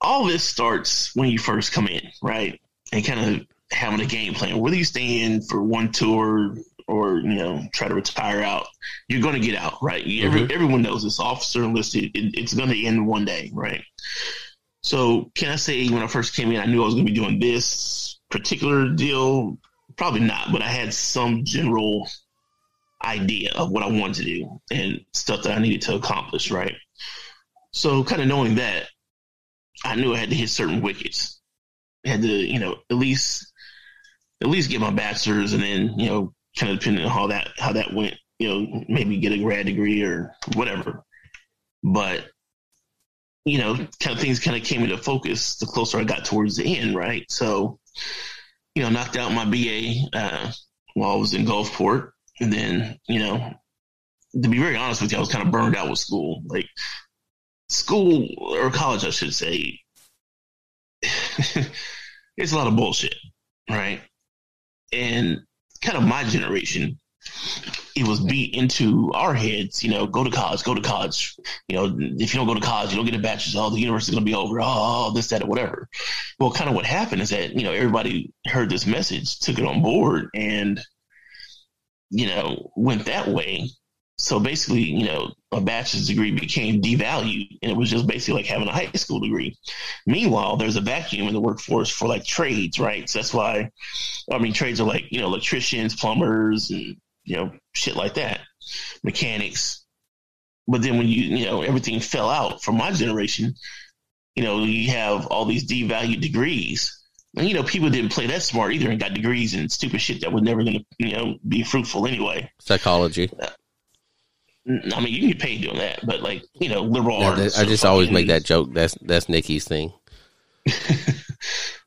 All this starts when you first come in, right? And kind of having a game plan. Whether you stay in for one tour or you know try to retire out, you're going to get out, right? Mm-hmm. everyone knows this. Officer enlisted, it, it's going to end one day, right? So can I say when I first came in, I knew I was going to be doing this particular deal? Probably not, but I had some general idea of what I wanted to do and stuff that I needed to accomplish, right? So kind of knowing that, I knew I had to hit certain wickets. I had to, you know, at least at least get my bachelor's and then, you know, kind of depending on how that how that went, you know, maybe get a grad degree or whatever. But you know, kind of things kind of came into focus the closer I got towards the end, right? So, you know, knocked out my BA uh, while I was in Gulfport, and then you know, to be very honest with you, I was kind of burned out with school. Like school or college, I should say, *laughs* it's a lot of bullshit, right? And kind of my generation, it was beat into our heads, you know, go to college, go to college. You know, if you don't go to college, you don't get a bachelor's, oh, the university's going to be over, oh, oh, this, that, or whatever. Well, kind of what happened is that, you know, everybody heard this message, took it on board, and, you know, went that way. So basically, you know, a bachelor's degree became devalued and it was just basically like having a high school degree. Meanwhile, there's a vacuum in the workforce for like trades, right? So that's why, I mean, trades are like, you know, electricians, plumbers, and, you know, shit like that, mechanics. But then when you, you know, everything fell out for my generation, you know, you have all these devalued degrees. And, you know, people didn't play that smart either and got degrees in stupid shit that was never going to, you know, be fruitful anyway. Psychology. Mm, I mean, you can get paid doing that, but like, you know, liberal no, arts. I just always make that joke. That's, that's Nikki's thing. *laughs*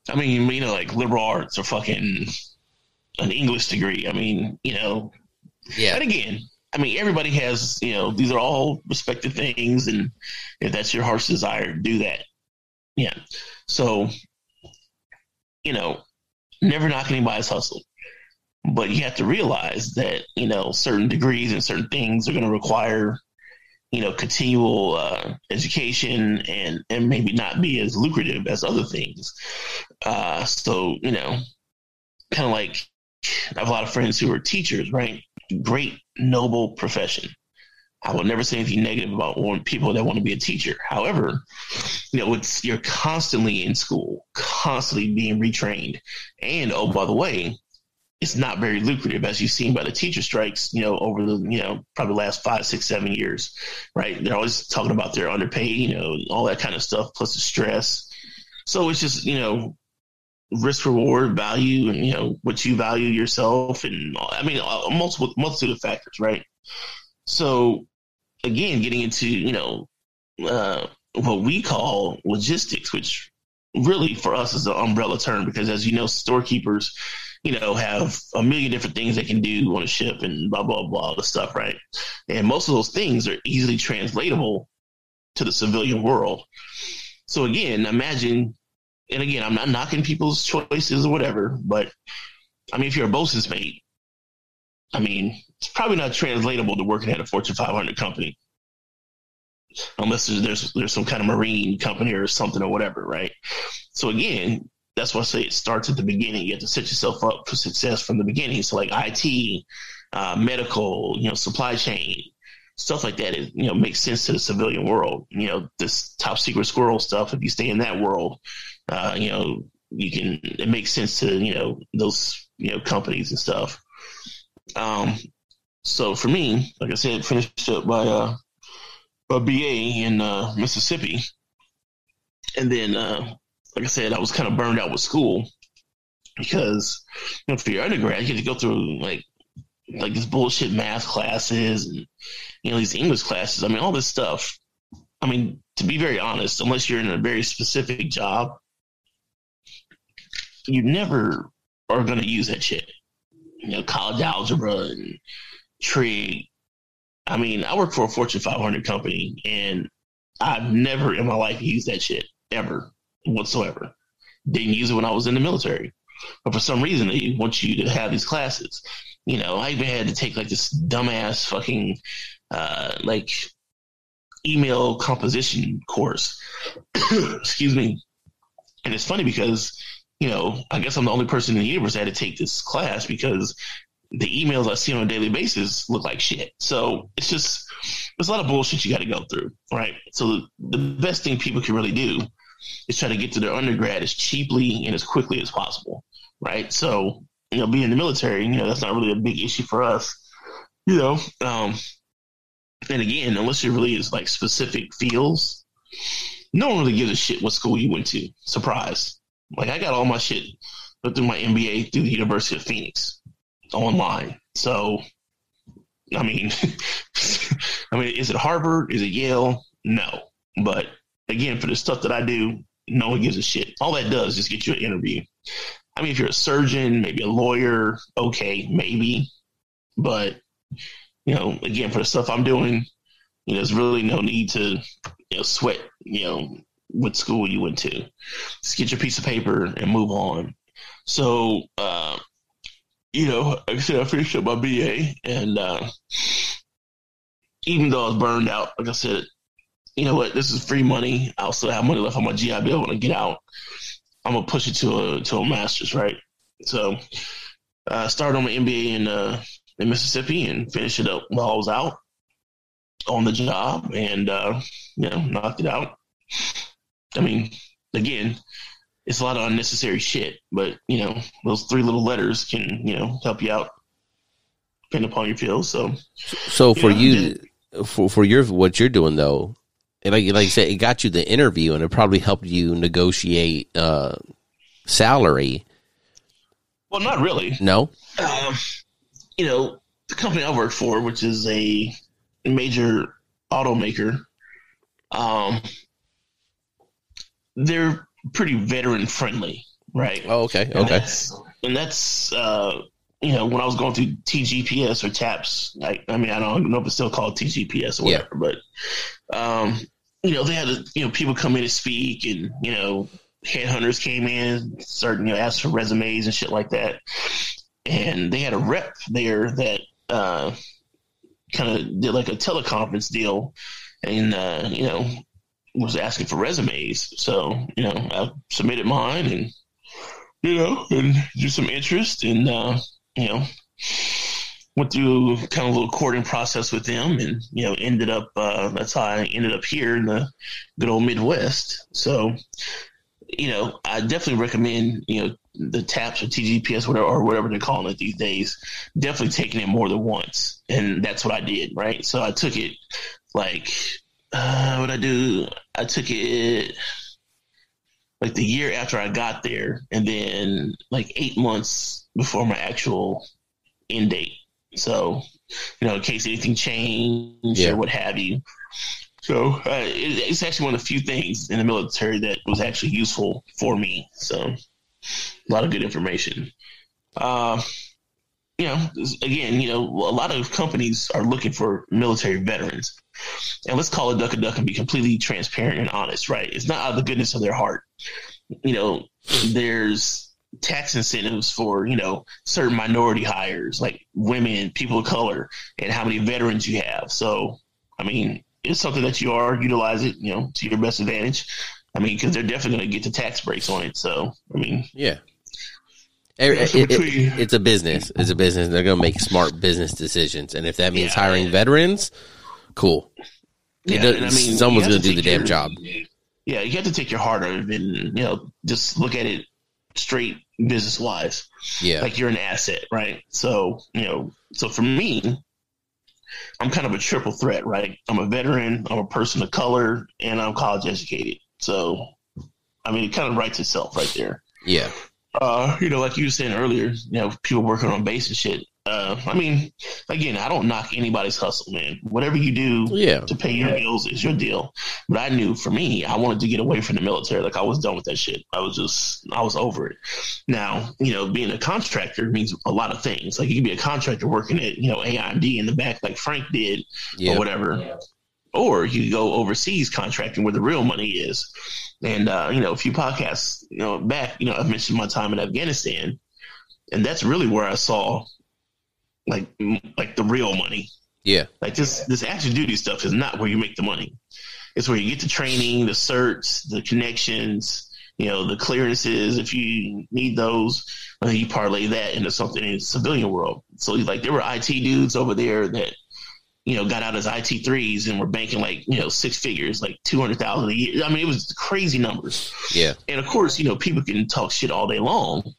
I mean, you know, like liberal arts or fucking an English degree. I mean, you know, yeah. And again, I mean, everybody has, you know, these are all respected things. And if that's your heart's desire, do that. Yeah. So, you know, never knock anybody's hustle. But you have to realize that, you know, certain degrees and certain things are going to require, you know, continual uh, education and, and maybe not be as lucrative as other things. Uh, so, you know, kind of like I have a lot of friends who are teachers, right? Great, noble profession. I will never say anything negative about people that want to be a teacher. However, you know, it's you're constantly in school, constantly being retrained, and oh, by the way, it's not very lucrative, as you've seen by the teacher strikes. You know, over the you know probably last five, six, seven years, right? They're always talking about their underpaid, you know, all that kind of stuff, plus the stress. So it's just you know risk reward value and you know what you value yourself and I mean multiple multitude of factors, right? So again, getting into you know uh, what we call logistics, which really for us is an umbrella term because as you know, storekeepers you know have a million different things they can do on a ship and blah blah blah the stuff, right? And most of those things are easily translatable to the civilian world. So again, imagine and again, I'm not knocking people's choices or whatever, but I mean, if you're a bosun's mate, I mean, it's probably not translatable to working at a Fortune 500 company, unless there's, there's there's some kind of marine company or something or whatever, right? So again, that's why I say it starts at the beginning. You have to set yourself up for success from the beginning. So like IT, uh, medical, you know, supply chain, stuff like that. It you know makes sense to the civilian world. You know, this top secret squirrel stuff. If you stay in that world, uh, you know, you can, it makes sense to, you know, those, you know, companies and stuff. Um, so for me, like I said, finished up by, uh, BA in, uh, Mississippi. And then, uh, like I said, I was kind of burned out with school because, you know, for your undergrad, you get to go through like, like these bullshit math classes and, you know, these English classes. I mean, all this stuff. I mean, to be very honest, unless you're in a very specific job, you never are going to use that shit. You know, college algebra and trig. I mean, I work for a Fortune 500 company, and I've never in my life used that shit ever whatsoever. Didn't use it when I was in the military, but for some reason they want you to have these classes. You know, I even had to take like this dumbass fucking uh, like email composition course. *coughs* Excuse me. And it's funny because you know, I guess I'm the only person in the universe that had to take this class because the emails I see on a daily basis look like shit. So it's just there's a lot of bullshit you got to go through, right? So the, the best thing people can really do is try to get to their undergrad as cheaply and as quickly as possible, right? So you know, being in the military, you know, that's not really a big issue for us, you know. Um, and again, unless you're really is like specific fields, no one really gives a shit what school you went to. Surprise, like I got all my shit through my MBA through the University of Phoenix online. So, I mean, *laughs* I mean, is it Harvard? Is it Yale? No. But again, for the stuff that I do, no one gives a shit. All that does is get you an interview. I mean, if you're a surgeon, maybe a lawyer, okay, maybe. But you know, again, for the stuff I'm doing, you know, there's really no need to, you know, sweat, you know, what school you went to. Just get your piece of paper and move on. So, uh, you know, like I said, I finished up my BA, and uh, even though I was burned out, like I said, you know what, this is free money. I also have money left on my GI Bill when I get out. I'm gonna push it to a to a master's, right? So, I uh, started on my MBA in uh, in Mississippi and finished it up while I was out on the job, and uh, you know, knocked it out. I mean, again, it's a lot of unnecessary shit, but you know, those three little letters can, you know, help you out depending upon your field. So, so for you, know, for for your what you're doing though, like like you said, it got you the interview and it probably helped you negotiate uh, salary. Well, not really. No. Um, you know, the company I work for, which is a major automaker, um, they're pretty veteran friendly, right? Oh, okay, and okay. That's, and that's uh, you know when I was going through TGPS or TAPS. I, I mean, I don't know if it's still called TGPS or whatever, yeah. but um, you know, they had you know people come in to speak, and you know, headhunters came in, starting you know, asked for resumes and shit like that, and they had a rep there that uh, kind of did like a teleconference deal, and uh, you know was asking for resumes. So, you know, I submitted mine and, you know, and just some interest and, uh, you know, went through kind of a little courting process with them and, you know, ended up, uh, that's how I ended up here in the good old Midwest. So, you know, I definitely recommend, you know, the TAPS or TGPS, whatever, or whatever they're calling it these days, definitely taking it more than once. And that's what I did, right? So I took it like uh, what I do, I took it like the year after I got there, and then like eight months before my actual end date. So, you know, in case anything changed yeah. or what have you. So uh, it, it's actually one of the few things in the military that was actually useful for me. So a lot of good information. Uh, you know, again, you know, a lot of companies are looking for military veterans. And let's call it duck a duck and be completely transparent and honest, right? It's not out of the goodness of their heart. You know, there's tax incentives for, you know, certain minority hires, like women, people of color, and how many veterans you have. So, I mean, it's something that you are utilize it, you know, to your best advantage. I mean, because they're definitely going to get the tax breaks on it. So, I mean, yeah, it, it, it, it's a business. It's a business. They're going to make smart business decisions, and if that means yeah, hiring veterans, cool. Yeah, does, I mean, someone's going to do the damn job. Yeah, you have to take your heart out of it, and you know, just look at it straight business wise. Yeah, like you're an asset, right? So you know, so for me, I'm kind of a triple threat, right? I'm a veteran, I'm a person of color, and I'm college educated. So, I mean, it kind of writes itself right there. Yeah uh, you know, like you were saying earlier, you know, people working on base and shit. Uh, I mean, again, I don't knock anybody's hustle, man. Whatever you do yeah. to pay your bills is your deal. But I knew for me, I wanted to get away from the military. Like I was done with that shit. I was just, I was over it. Now, you know, being a contractor means a lot of things. Like you can be a contractor working at, you know, AIMD in the back, like Frank did, or whatever. Or you go overseas contracting where the real money is. And uh, you know, a few podcasts, you know, back, you know, I mentioned my time in Afghanistan, and that's really where I saw like like the real money. Yeah, like this this active duty stuff is not where you make the money. It's where you get the training, the certs, the connections, you know, the clearances. If you need those, uh, you parlay that into something in the civilian world. So like there were IT dudes over there that you know, got out as IT threes and were banking like, you know, six figures, like 200,000 a year. I mean, it was crazy numbers. Yeah. And of course, you know, people can talk shit all day long,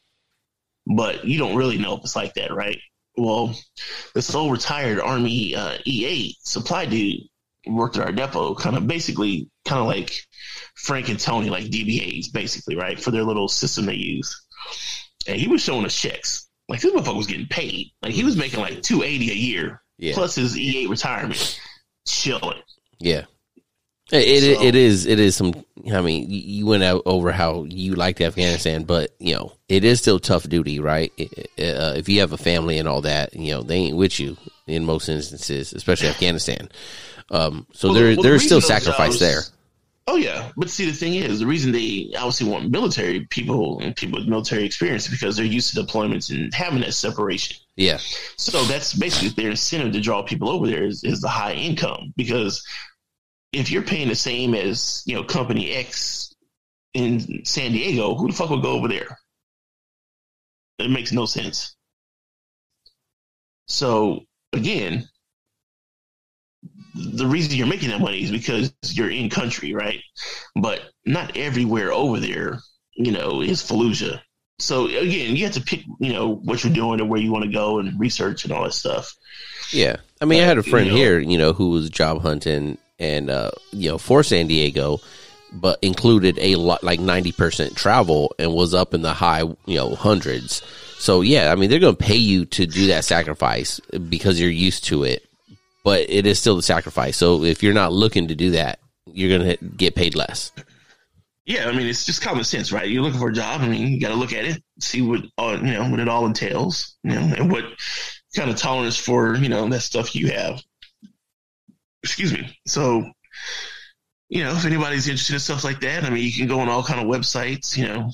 but you don't really know if it's like that, right? Well, this old retired Army uh, E8 supply dude worked at our depot, kind of basically, kind of like Frank and Tony, like DBAs, basically, right, for their little system they use. And he was showing us checks. Like this motherfucker was getting paid. Like he was making like two eighty a year yeah. plus his E8 retirement, chilling. Yeah. It, so, it is it is some I mean you went out over how you liked Afghanistan but you know it is still tough duty right uh, if you have a family and all that you know they ain't with you in most instances, especially Afghanistan. Um, so Well, there well, there's the still sacrifice jobs- there. Oh yeah, but see the thing is, the reason they obviously want military people and people with military experience is because they're used to deployments and having that separation. Yeah, So that's basically their incentive to draw people over there is, is the high income because if you're paying the same as you know company X in San Diego, who the fuck would go over there? It makes no sense. So again, the reason you're making that money is because you're in country, right? But not everywhere over there, you know, is Fallujah. So again, you have to pick, you know, what you're doing and where you want to go and research and all that stuff. yeah. I mean, I had a friend You know- here, you know, who was job hunting and uh, you know for San Diego, but included a lot like ninety percent travel and was up in the high you know hundreds. So yeah, I mean they're going to pay you to do that sacrifice because you're used to it, but it is still the sacrifice. So if you're not looking to do that, you're going to get paid less. Yeah, I mean, it's just common sense, right? You're looking for a job. I mean, you got to look at it, see what uh, you know what it all entails, you know, and what kind of tolerance for you know that stuff you have. Excuse me. So, you know, if anybody's interested in stuff like that, I mean, you can go on all kind of websites, you know,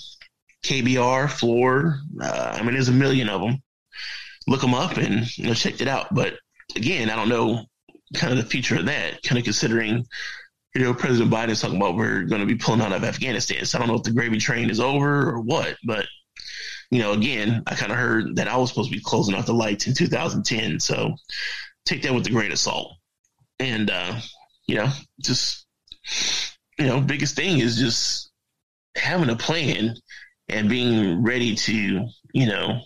KBR, Fluor. Uh, I mean, there's a million of them. Look them up and you know check it out. But again, I don't know kind of the future of that. Kind of considering you know, President Biden is talking about we're going to be pulling out of Afghanistan. So I don't know if the gravy train is over or what, but you know, again, I kind of heard that I was supposed to be closing out the lights in 2010. So take that with a grain of salt. And, uh, you know, just, you know, biggest thing is just having a plan and being ready to, you know,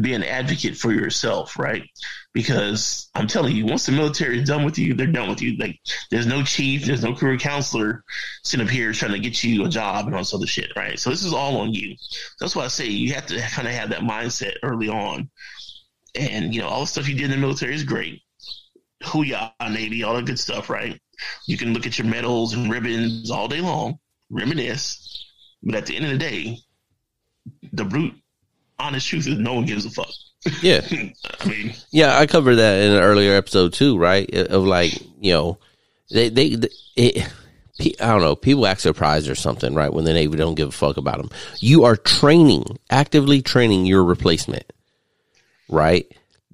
be an advocate for yourself, right? Because I'm telling you, once the military is done with you, they're done with you. Like, there's no chief, there's no career counselor sitting up here trying to get you a job and all this other shit, right? So this is all on you. That's why I say you have to kind of have that mindset early on. And, you know, all the stuff you did in the military is great. Hooyah, Navy, all that good stuff, right? You can look at your medals and ribbons all day long, reminisce. But at the end of the day, the brute, honest truth is no one gives a fuck. Yeah. *laughs* I mean, Yeah, I covered that in an earlier episode too, right? Of like, you know, they they, it, I don't know, people act surprised or something, right? When the Navy don't give a fuck about them. You are training, actively training your replacement, right?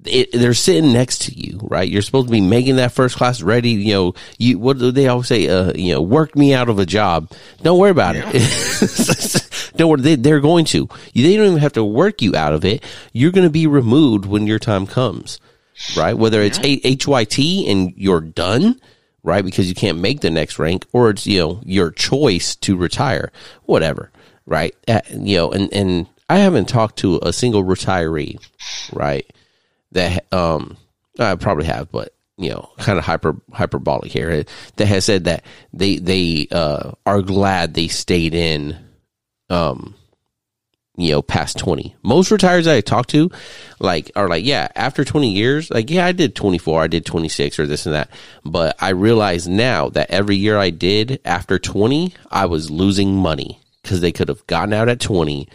It, they're sitting next to you, right? You're supposed to be making that first class ready. You know, you what do they always say? Uh, you know, work me out of a job. Don't worry about it. *laughs* don't worry, they, they're going to. They don't even have to work you out of it. You're going to be removed when your time comes, right? Whether it's a- HYT and you're done, right? Because you can't make the next rank, or it's you know your choice to retire, whatever, right? Uh, you know, and and I haven't talked to a single retiree, right? That um, I probably have, but you know, kind of hyper hyperbolic here. That has said that they they uh, are glad they stayed in, um, you know, past twenty. Most retirees I talk to, like, are like, yeah, after twenty years, like, yeah, I did twenty four, I did twenty six, or this and that. But I realize now that every year I did after twenty, I was losing money because they could have gotten out at twenty,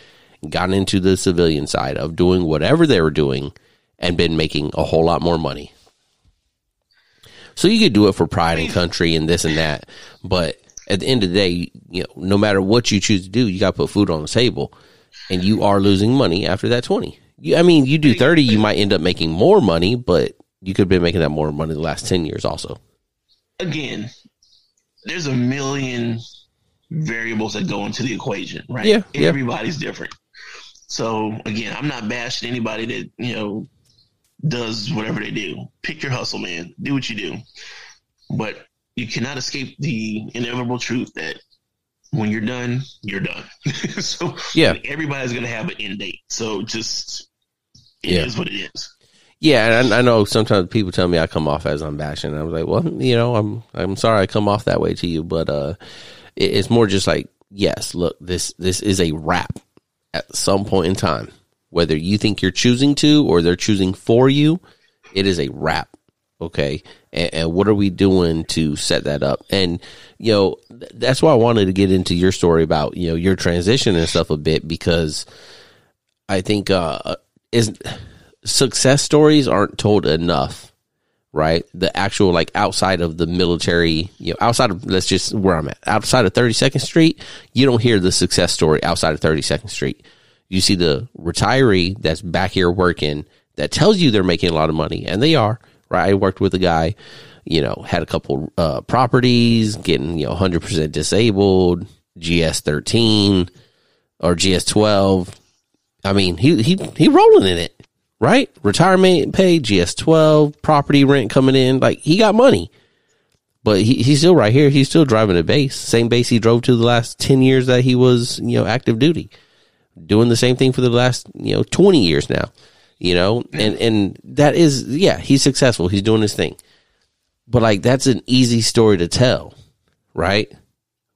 gotten into the civilian side of doing whatever they were doing, and been making a whole lot more money. So you could do it for pride and country and this and that, but at the end of the day, you know, no matter what you choose to do, you got to put food on the table, and you are losing money after that twenty. You, I mean, you do thirty, you might end up making more money, but you could have been making that more money the last ten years also. again, there's a million variables that go into the equation, right? Yeah, yeah. Everybody's different. So again, I'm not bashing anybody that, you know, does whatever they do. Pick your hustle, man. Do what you do. But you cannot escape the inevitable truth that when you're done, you're done. *laughs* so Yeah. everybody's gonna have an end date. So just it is Yeah. what it is. Yeah, and I, I know sometimes people tell me I come off as I'm bashing. I was like, well, you know, I'm I'm sorry I come off that way to you, but uh, it, it's more just like, yes, look, this this is a wrap at some point in time, whether you think you're choosing to or they're choosing for you, it is a wrap. Okay, and, and what are we doing to set that up? And you know, th- that's why I wanted to get into your story about you know your transition and stuff a bit because I think uh is success stories aren't told enough right? The actual like outside of the military, you know, outside of let's just where I'm at, outside of 32nd Street, you don't hear the success story outside of 32nd Street. You see the retiree that's back here working that tells you they're making a lot of money, and they are. Right? I worked with a guy, you know, had a couple uh, properties, getting you know 100 percent disabled, GS 13 or GS 12. I mean, he he he rolling in it right? Retirement pay, GS12, property rent coming in. Like he got money, but he, he's still right here. He's still driving a base, same base he drove to the last 10 years that he was, you know, active duty, doing the same thing for the last, you know, 20 years now, you know, and, and that is, yeah, he's successful. He's doing his thing, but like that's an easy story to tell, right?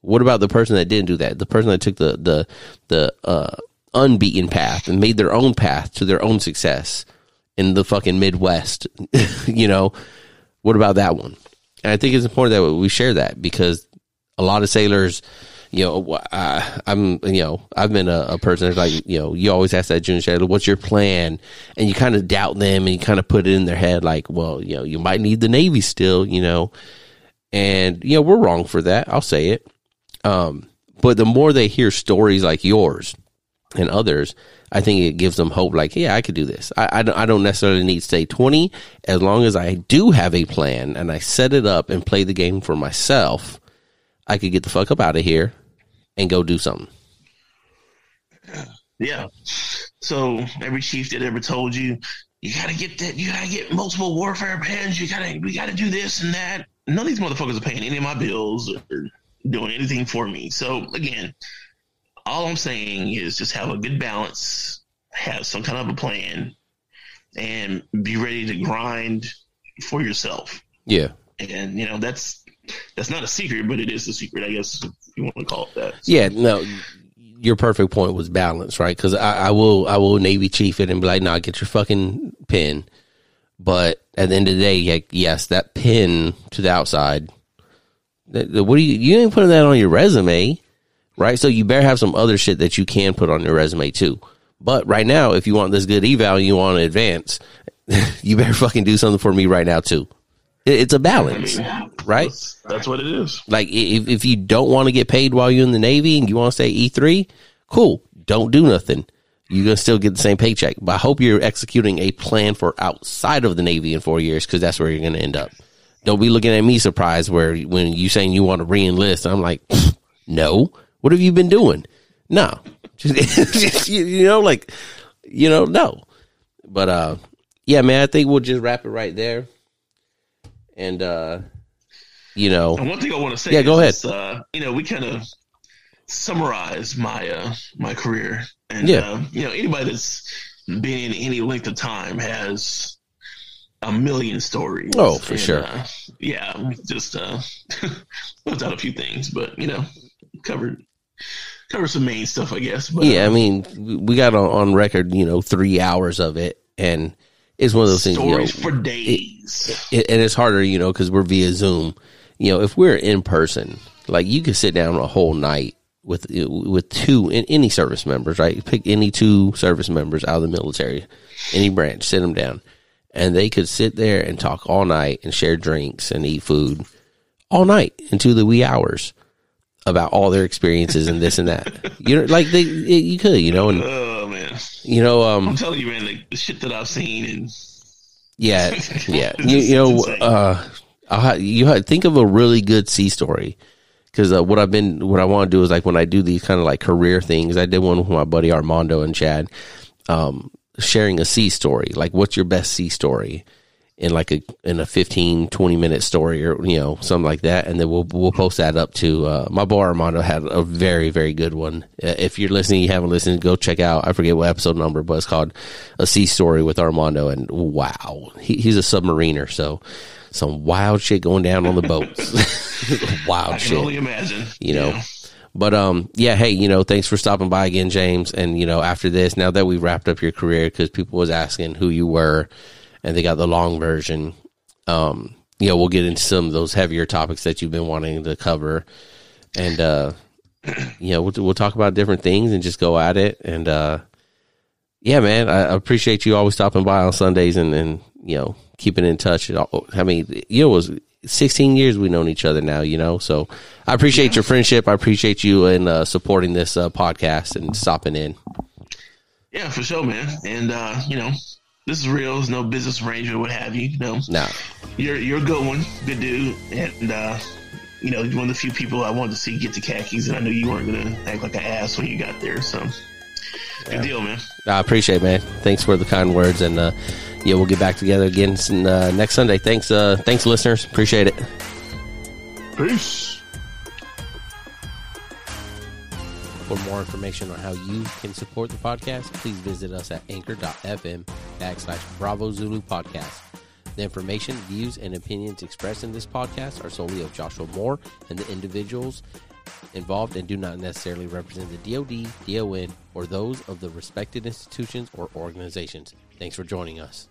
What about the person that didn't do that? The person that took the, the, the, uh, unbeaten path and made their own path to their own success in the fucking Midwest. *laughs* you know, what about that one? And I think it's important that we share that because a lot of sailors, you know, uh, I'm, you know, I've been a, a, person that's like, you know, you always ask that junior shadow, what's your plan? And you kind of doubt them and you kind of put it in their head like, well, you know, you might need the Navy still, you know, and, you know, we're wrong for that. I'll say it. Um, but the more they hear stories like yours, and others, I think it gives them hope. Like, yeah, I could do this. I, I, don't, I don't necessarily need to stay 20. As long as I do have a plan and I set it up and play the game for myself, I could get the fuck up out of here and go do something. *clears throat* Yeah. So every chief that ever told you, you gotta get that, you gotta get multiple warfare plans, you gotta, we gotta do this and that. None of these motherfuckers are paying any of my bills or doing anything for me. So again, all I'm saying is just have a good balance, have some kind of a plan, and be ready to grind for yourself. Yeah. And you know that's that's not a secret, but it is a secret, I guess you want to call it that. So. Yeah. No. Your perfect point was balance, right? Because I, I, will, I will Navy chief it and be like, "Nah, get your fucking pin." But at the end of the day, like, yes, that pin to the outside. What do you? You ain't putting that on your resume right? So you better have some other shit that you can put on your resume too. But right now, if you want this good eval, you want to advance, *laughs* you better fucking do something for me right now too. It's a balance, right? That's, that's, what it is. Like if, if you don't want to get paid while you're in the Navy and you want to stay E3, cool. Don't do nothing. You're going to still get the same paycheck. But I hope you're executing a plan for outside of the Navy in four years because that's where you're going to end up. Don't be looking at me surprised where when you saying you want to reenlist, I'm like, *sniffs* no. What have you been doing? No, *laughs* just, you know, like, you know, no. But uh, yeah, man, I think we'll just wrap it right there. And uh, you know, and one thing I want to say, yeah, go ahead. uh, you know, we kind of summarize my uh my career, and yeah. uh, you know, anybody that's been in any length of time has a million stories. Oh, for and, sure. Uh, yeah, just uh, *laughs* left out a few things, but you know, covered cover some main stuff, I guess. But, yeah, I um, mean, we got on, on record, you know, three hours of it, and it's one of those things. You know, for days, it, it, and it's harder, you know, because we're via Zoom. You know, if we're in person, like you could sit down a whole night with with two any service members, right? Pick any two service members out of the military, any branch, sit them down, and they could sit there and talk all night and share drinks and eat food all night into the wee hours about all their experiences and this and that. You know, like they, you could, you know, and oh man, you know, um, I'm telling you, man, like the shit that I've seen and yeah, *laughs* yeah, you, you know, uh, I'll, you think of a really good sea story because uh, what I've been, what I want to do is like when I do these kind of like career things. I did one with my buddy Armando and Chad, um, sharing a sea story. Like, what's your best sea story? In like a in a 15 20 minute story or you know something like that. And then we'll we'll post that up to uh, my boy Armando had a very very good one. Uh, if you're listening you haven't listened go check out I forget what episode number but it's called a sea story with Armando. And wow he, he's a submariner. So some wild shit going down on the boats. *laughs* *laughs* Wild shit. I can shit. only imagine. You know? Yeah. But um, yeah, hey, you know, thanks for stopping by again, James. And you know, after this, now that we've wrapped up your career, because people was asking who you were, and they got the long version. Um, you know, we'll get into some of those heavier topics that you've been wanting to cover, and uh, *clears throat* you know, we'll we'll talk about different things and just go at it. And uh, yeah, man, I appreciate you always stopping by on Sundays and and you know, keeping in touch. I mean, you know, it was 16 years we've known each other now, you know. So I appreciate your friendship. I appreciate you and uh, supporting this uh, podcast and stopping in. Yeah, for sure, man. And uh, you know, this is real. There's no business arrangement, what have you. You know, no. You're you're a good one, good dude, and uh, you know, one of the few people I wanted to see get to khakis, and I knew you weren't gonna act like an ass when you got there. So, good deal, man. I appreciate, it, man. Thanks for the kind words, and uh, yeah, we'll get back together again uh, next Sunday. Thanks, uh, thanks, listeners. Appreciate it. Peace. For more information on how you can support the podcast, please visit us at anchor.fm backslash Bravo Zulu podcast. The information, views, and opinions expressed in this podcast are solely of Joshua Moore and the individuals involved and do not necessarily represent the DoD, DON, or those of the respected institutions or organizations. Thanks for joining us.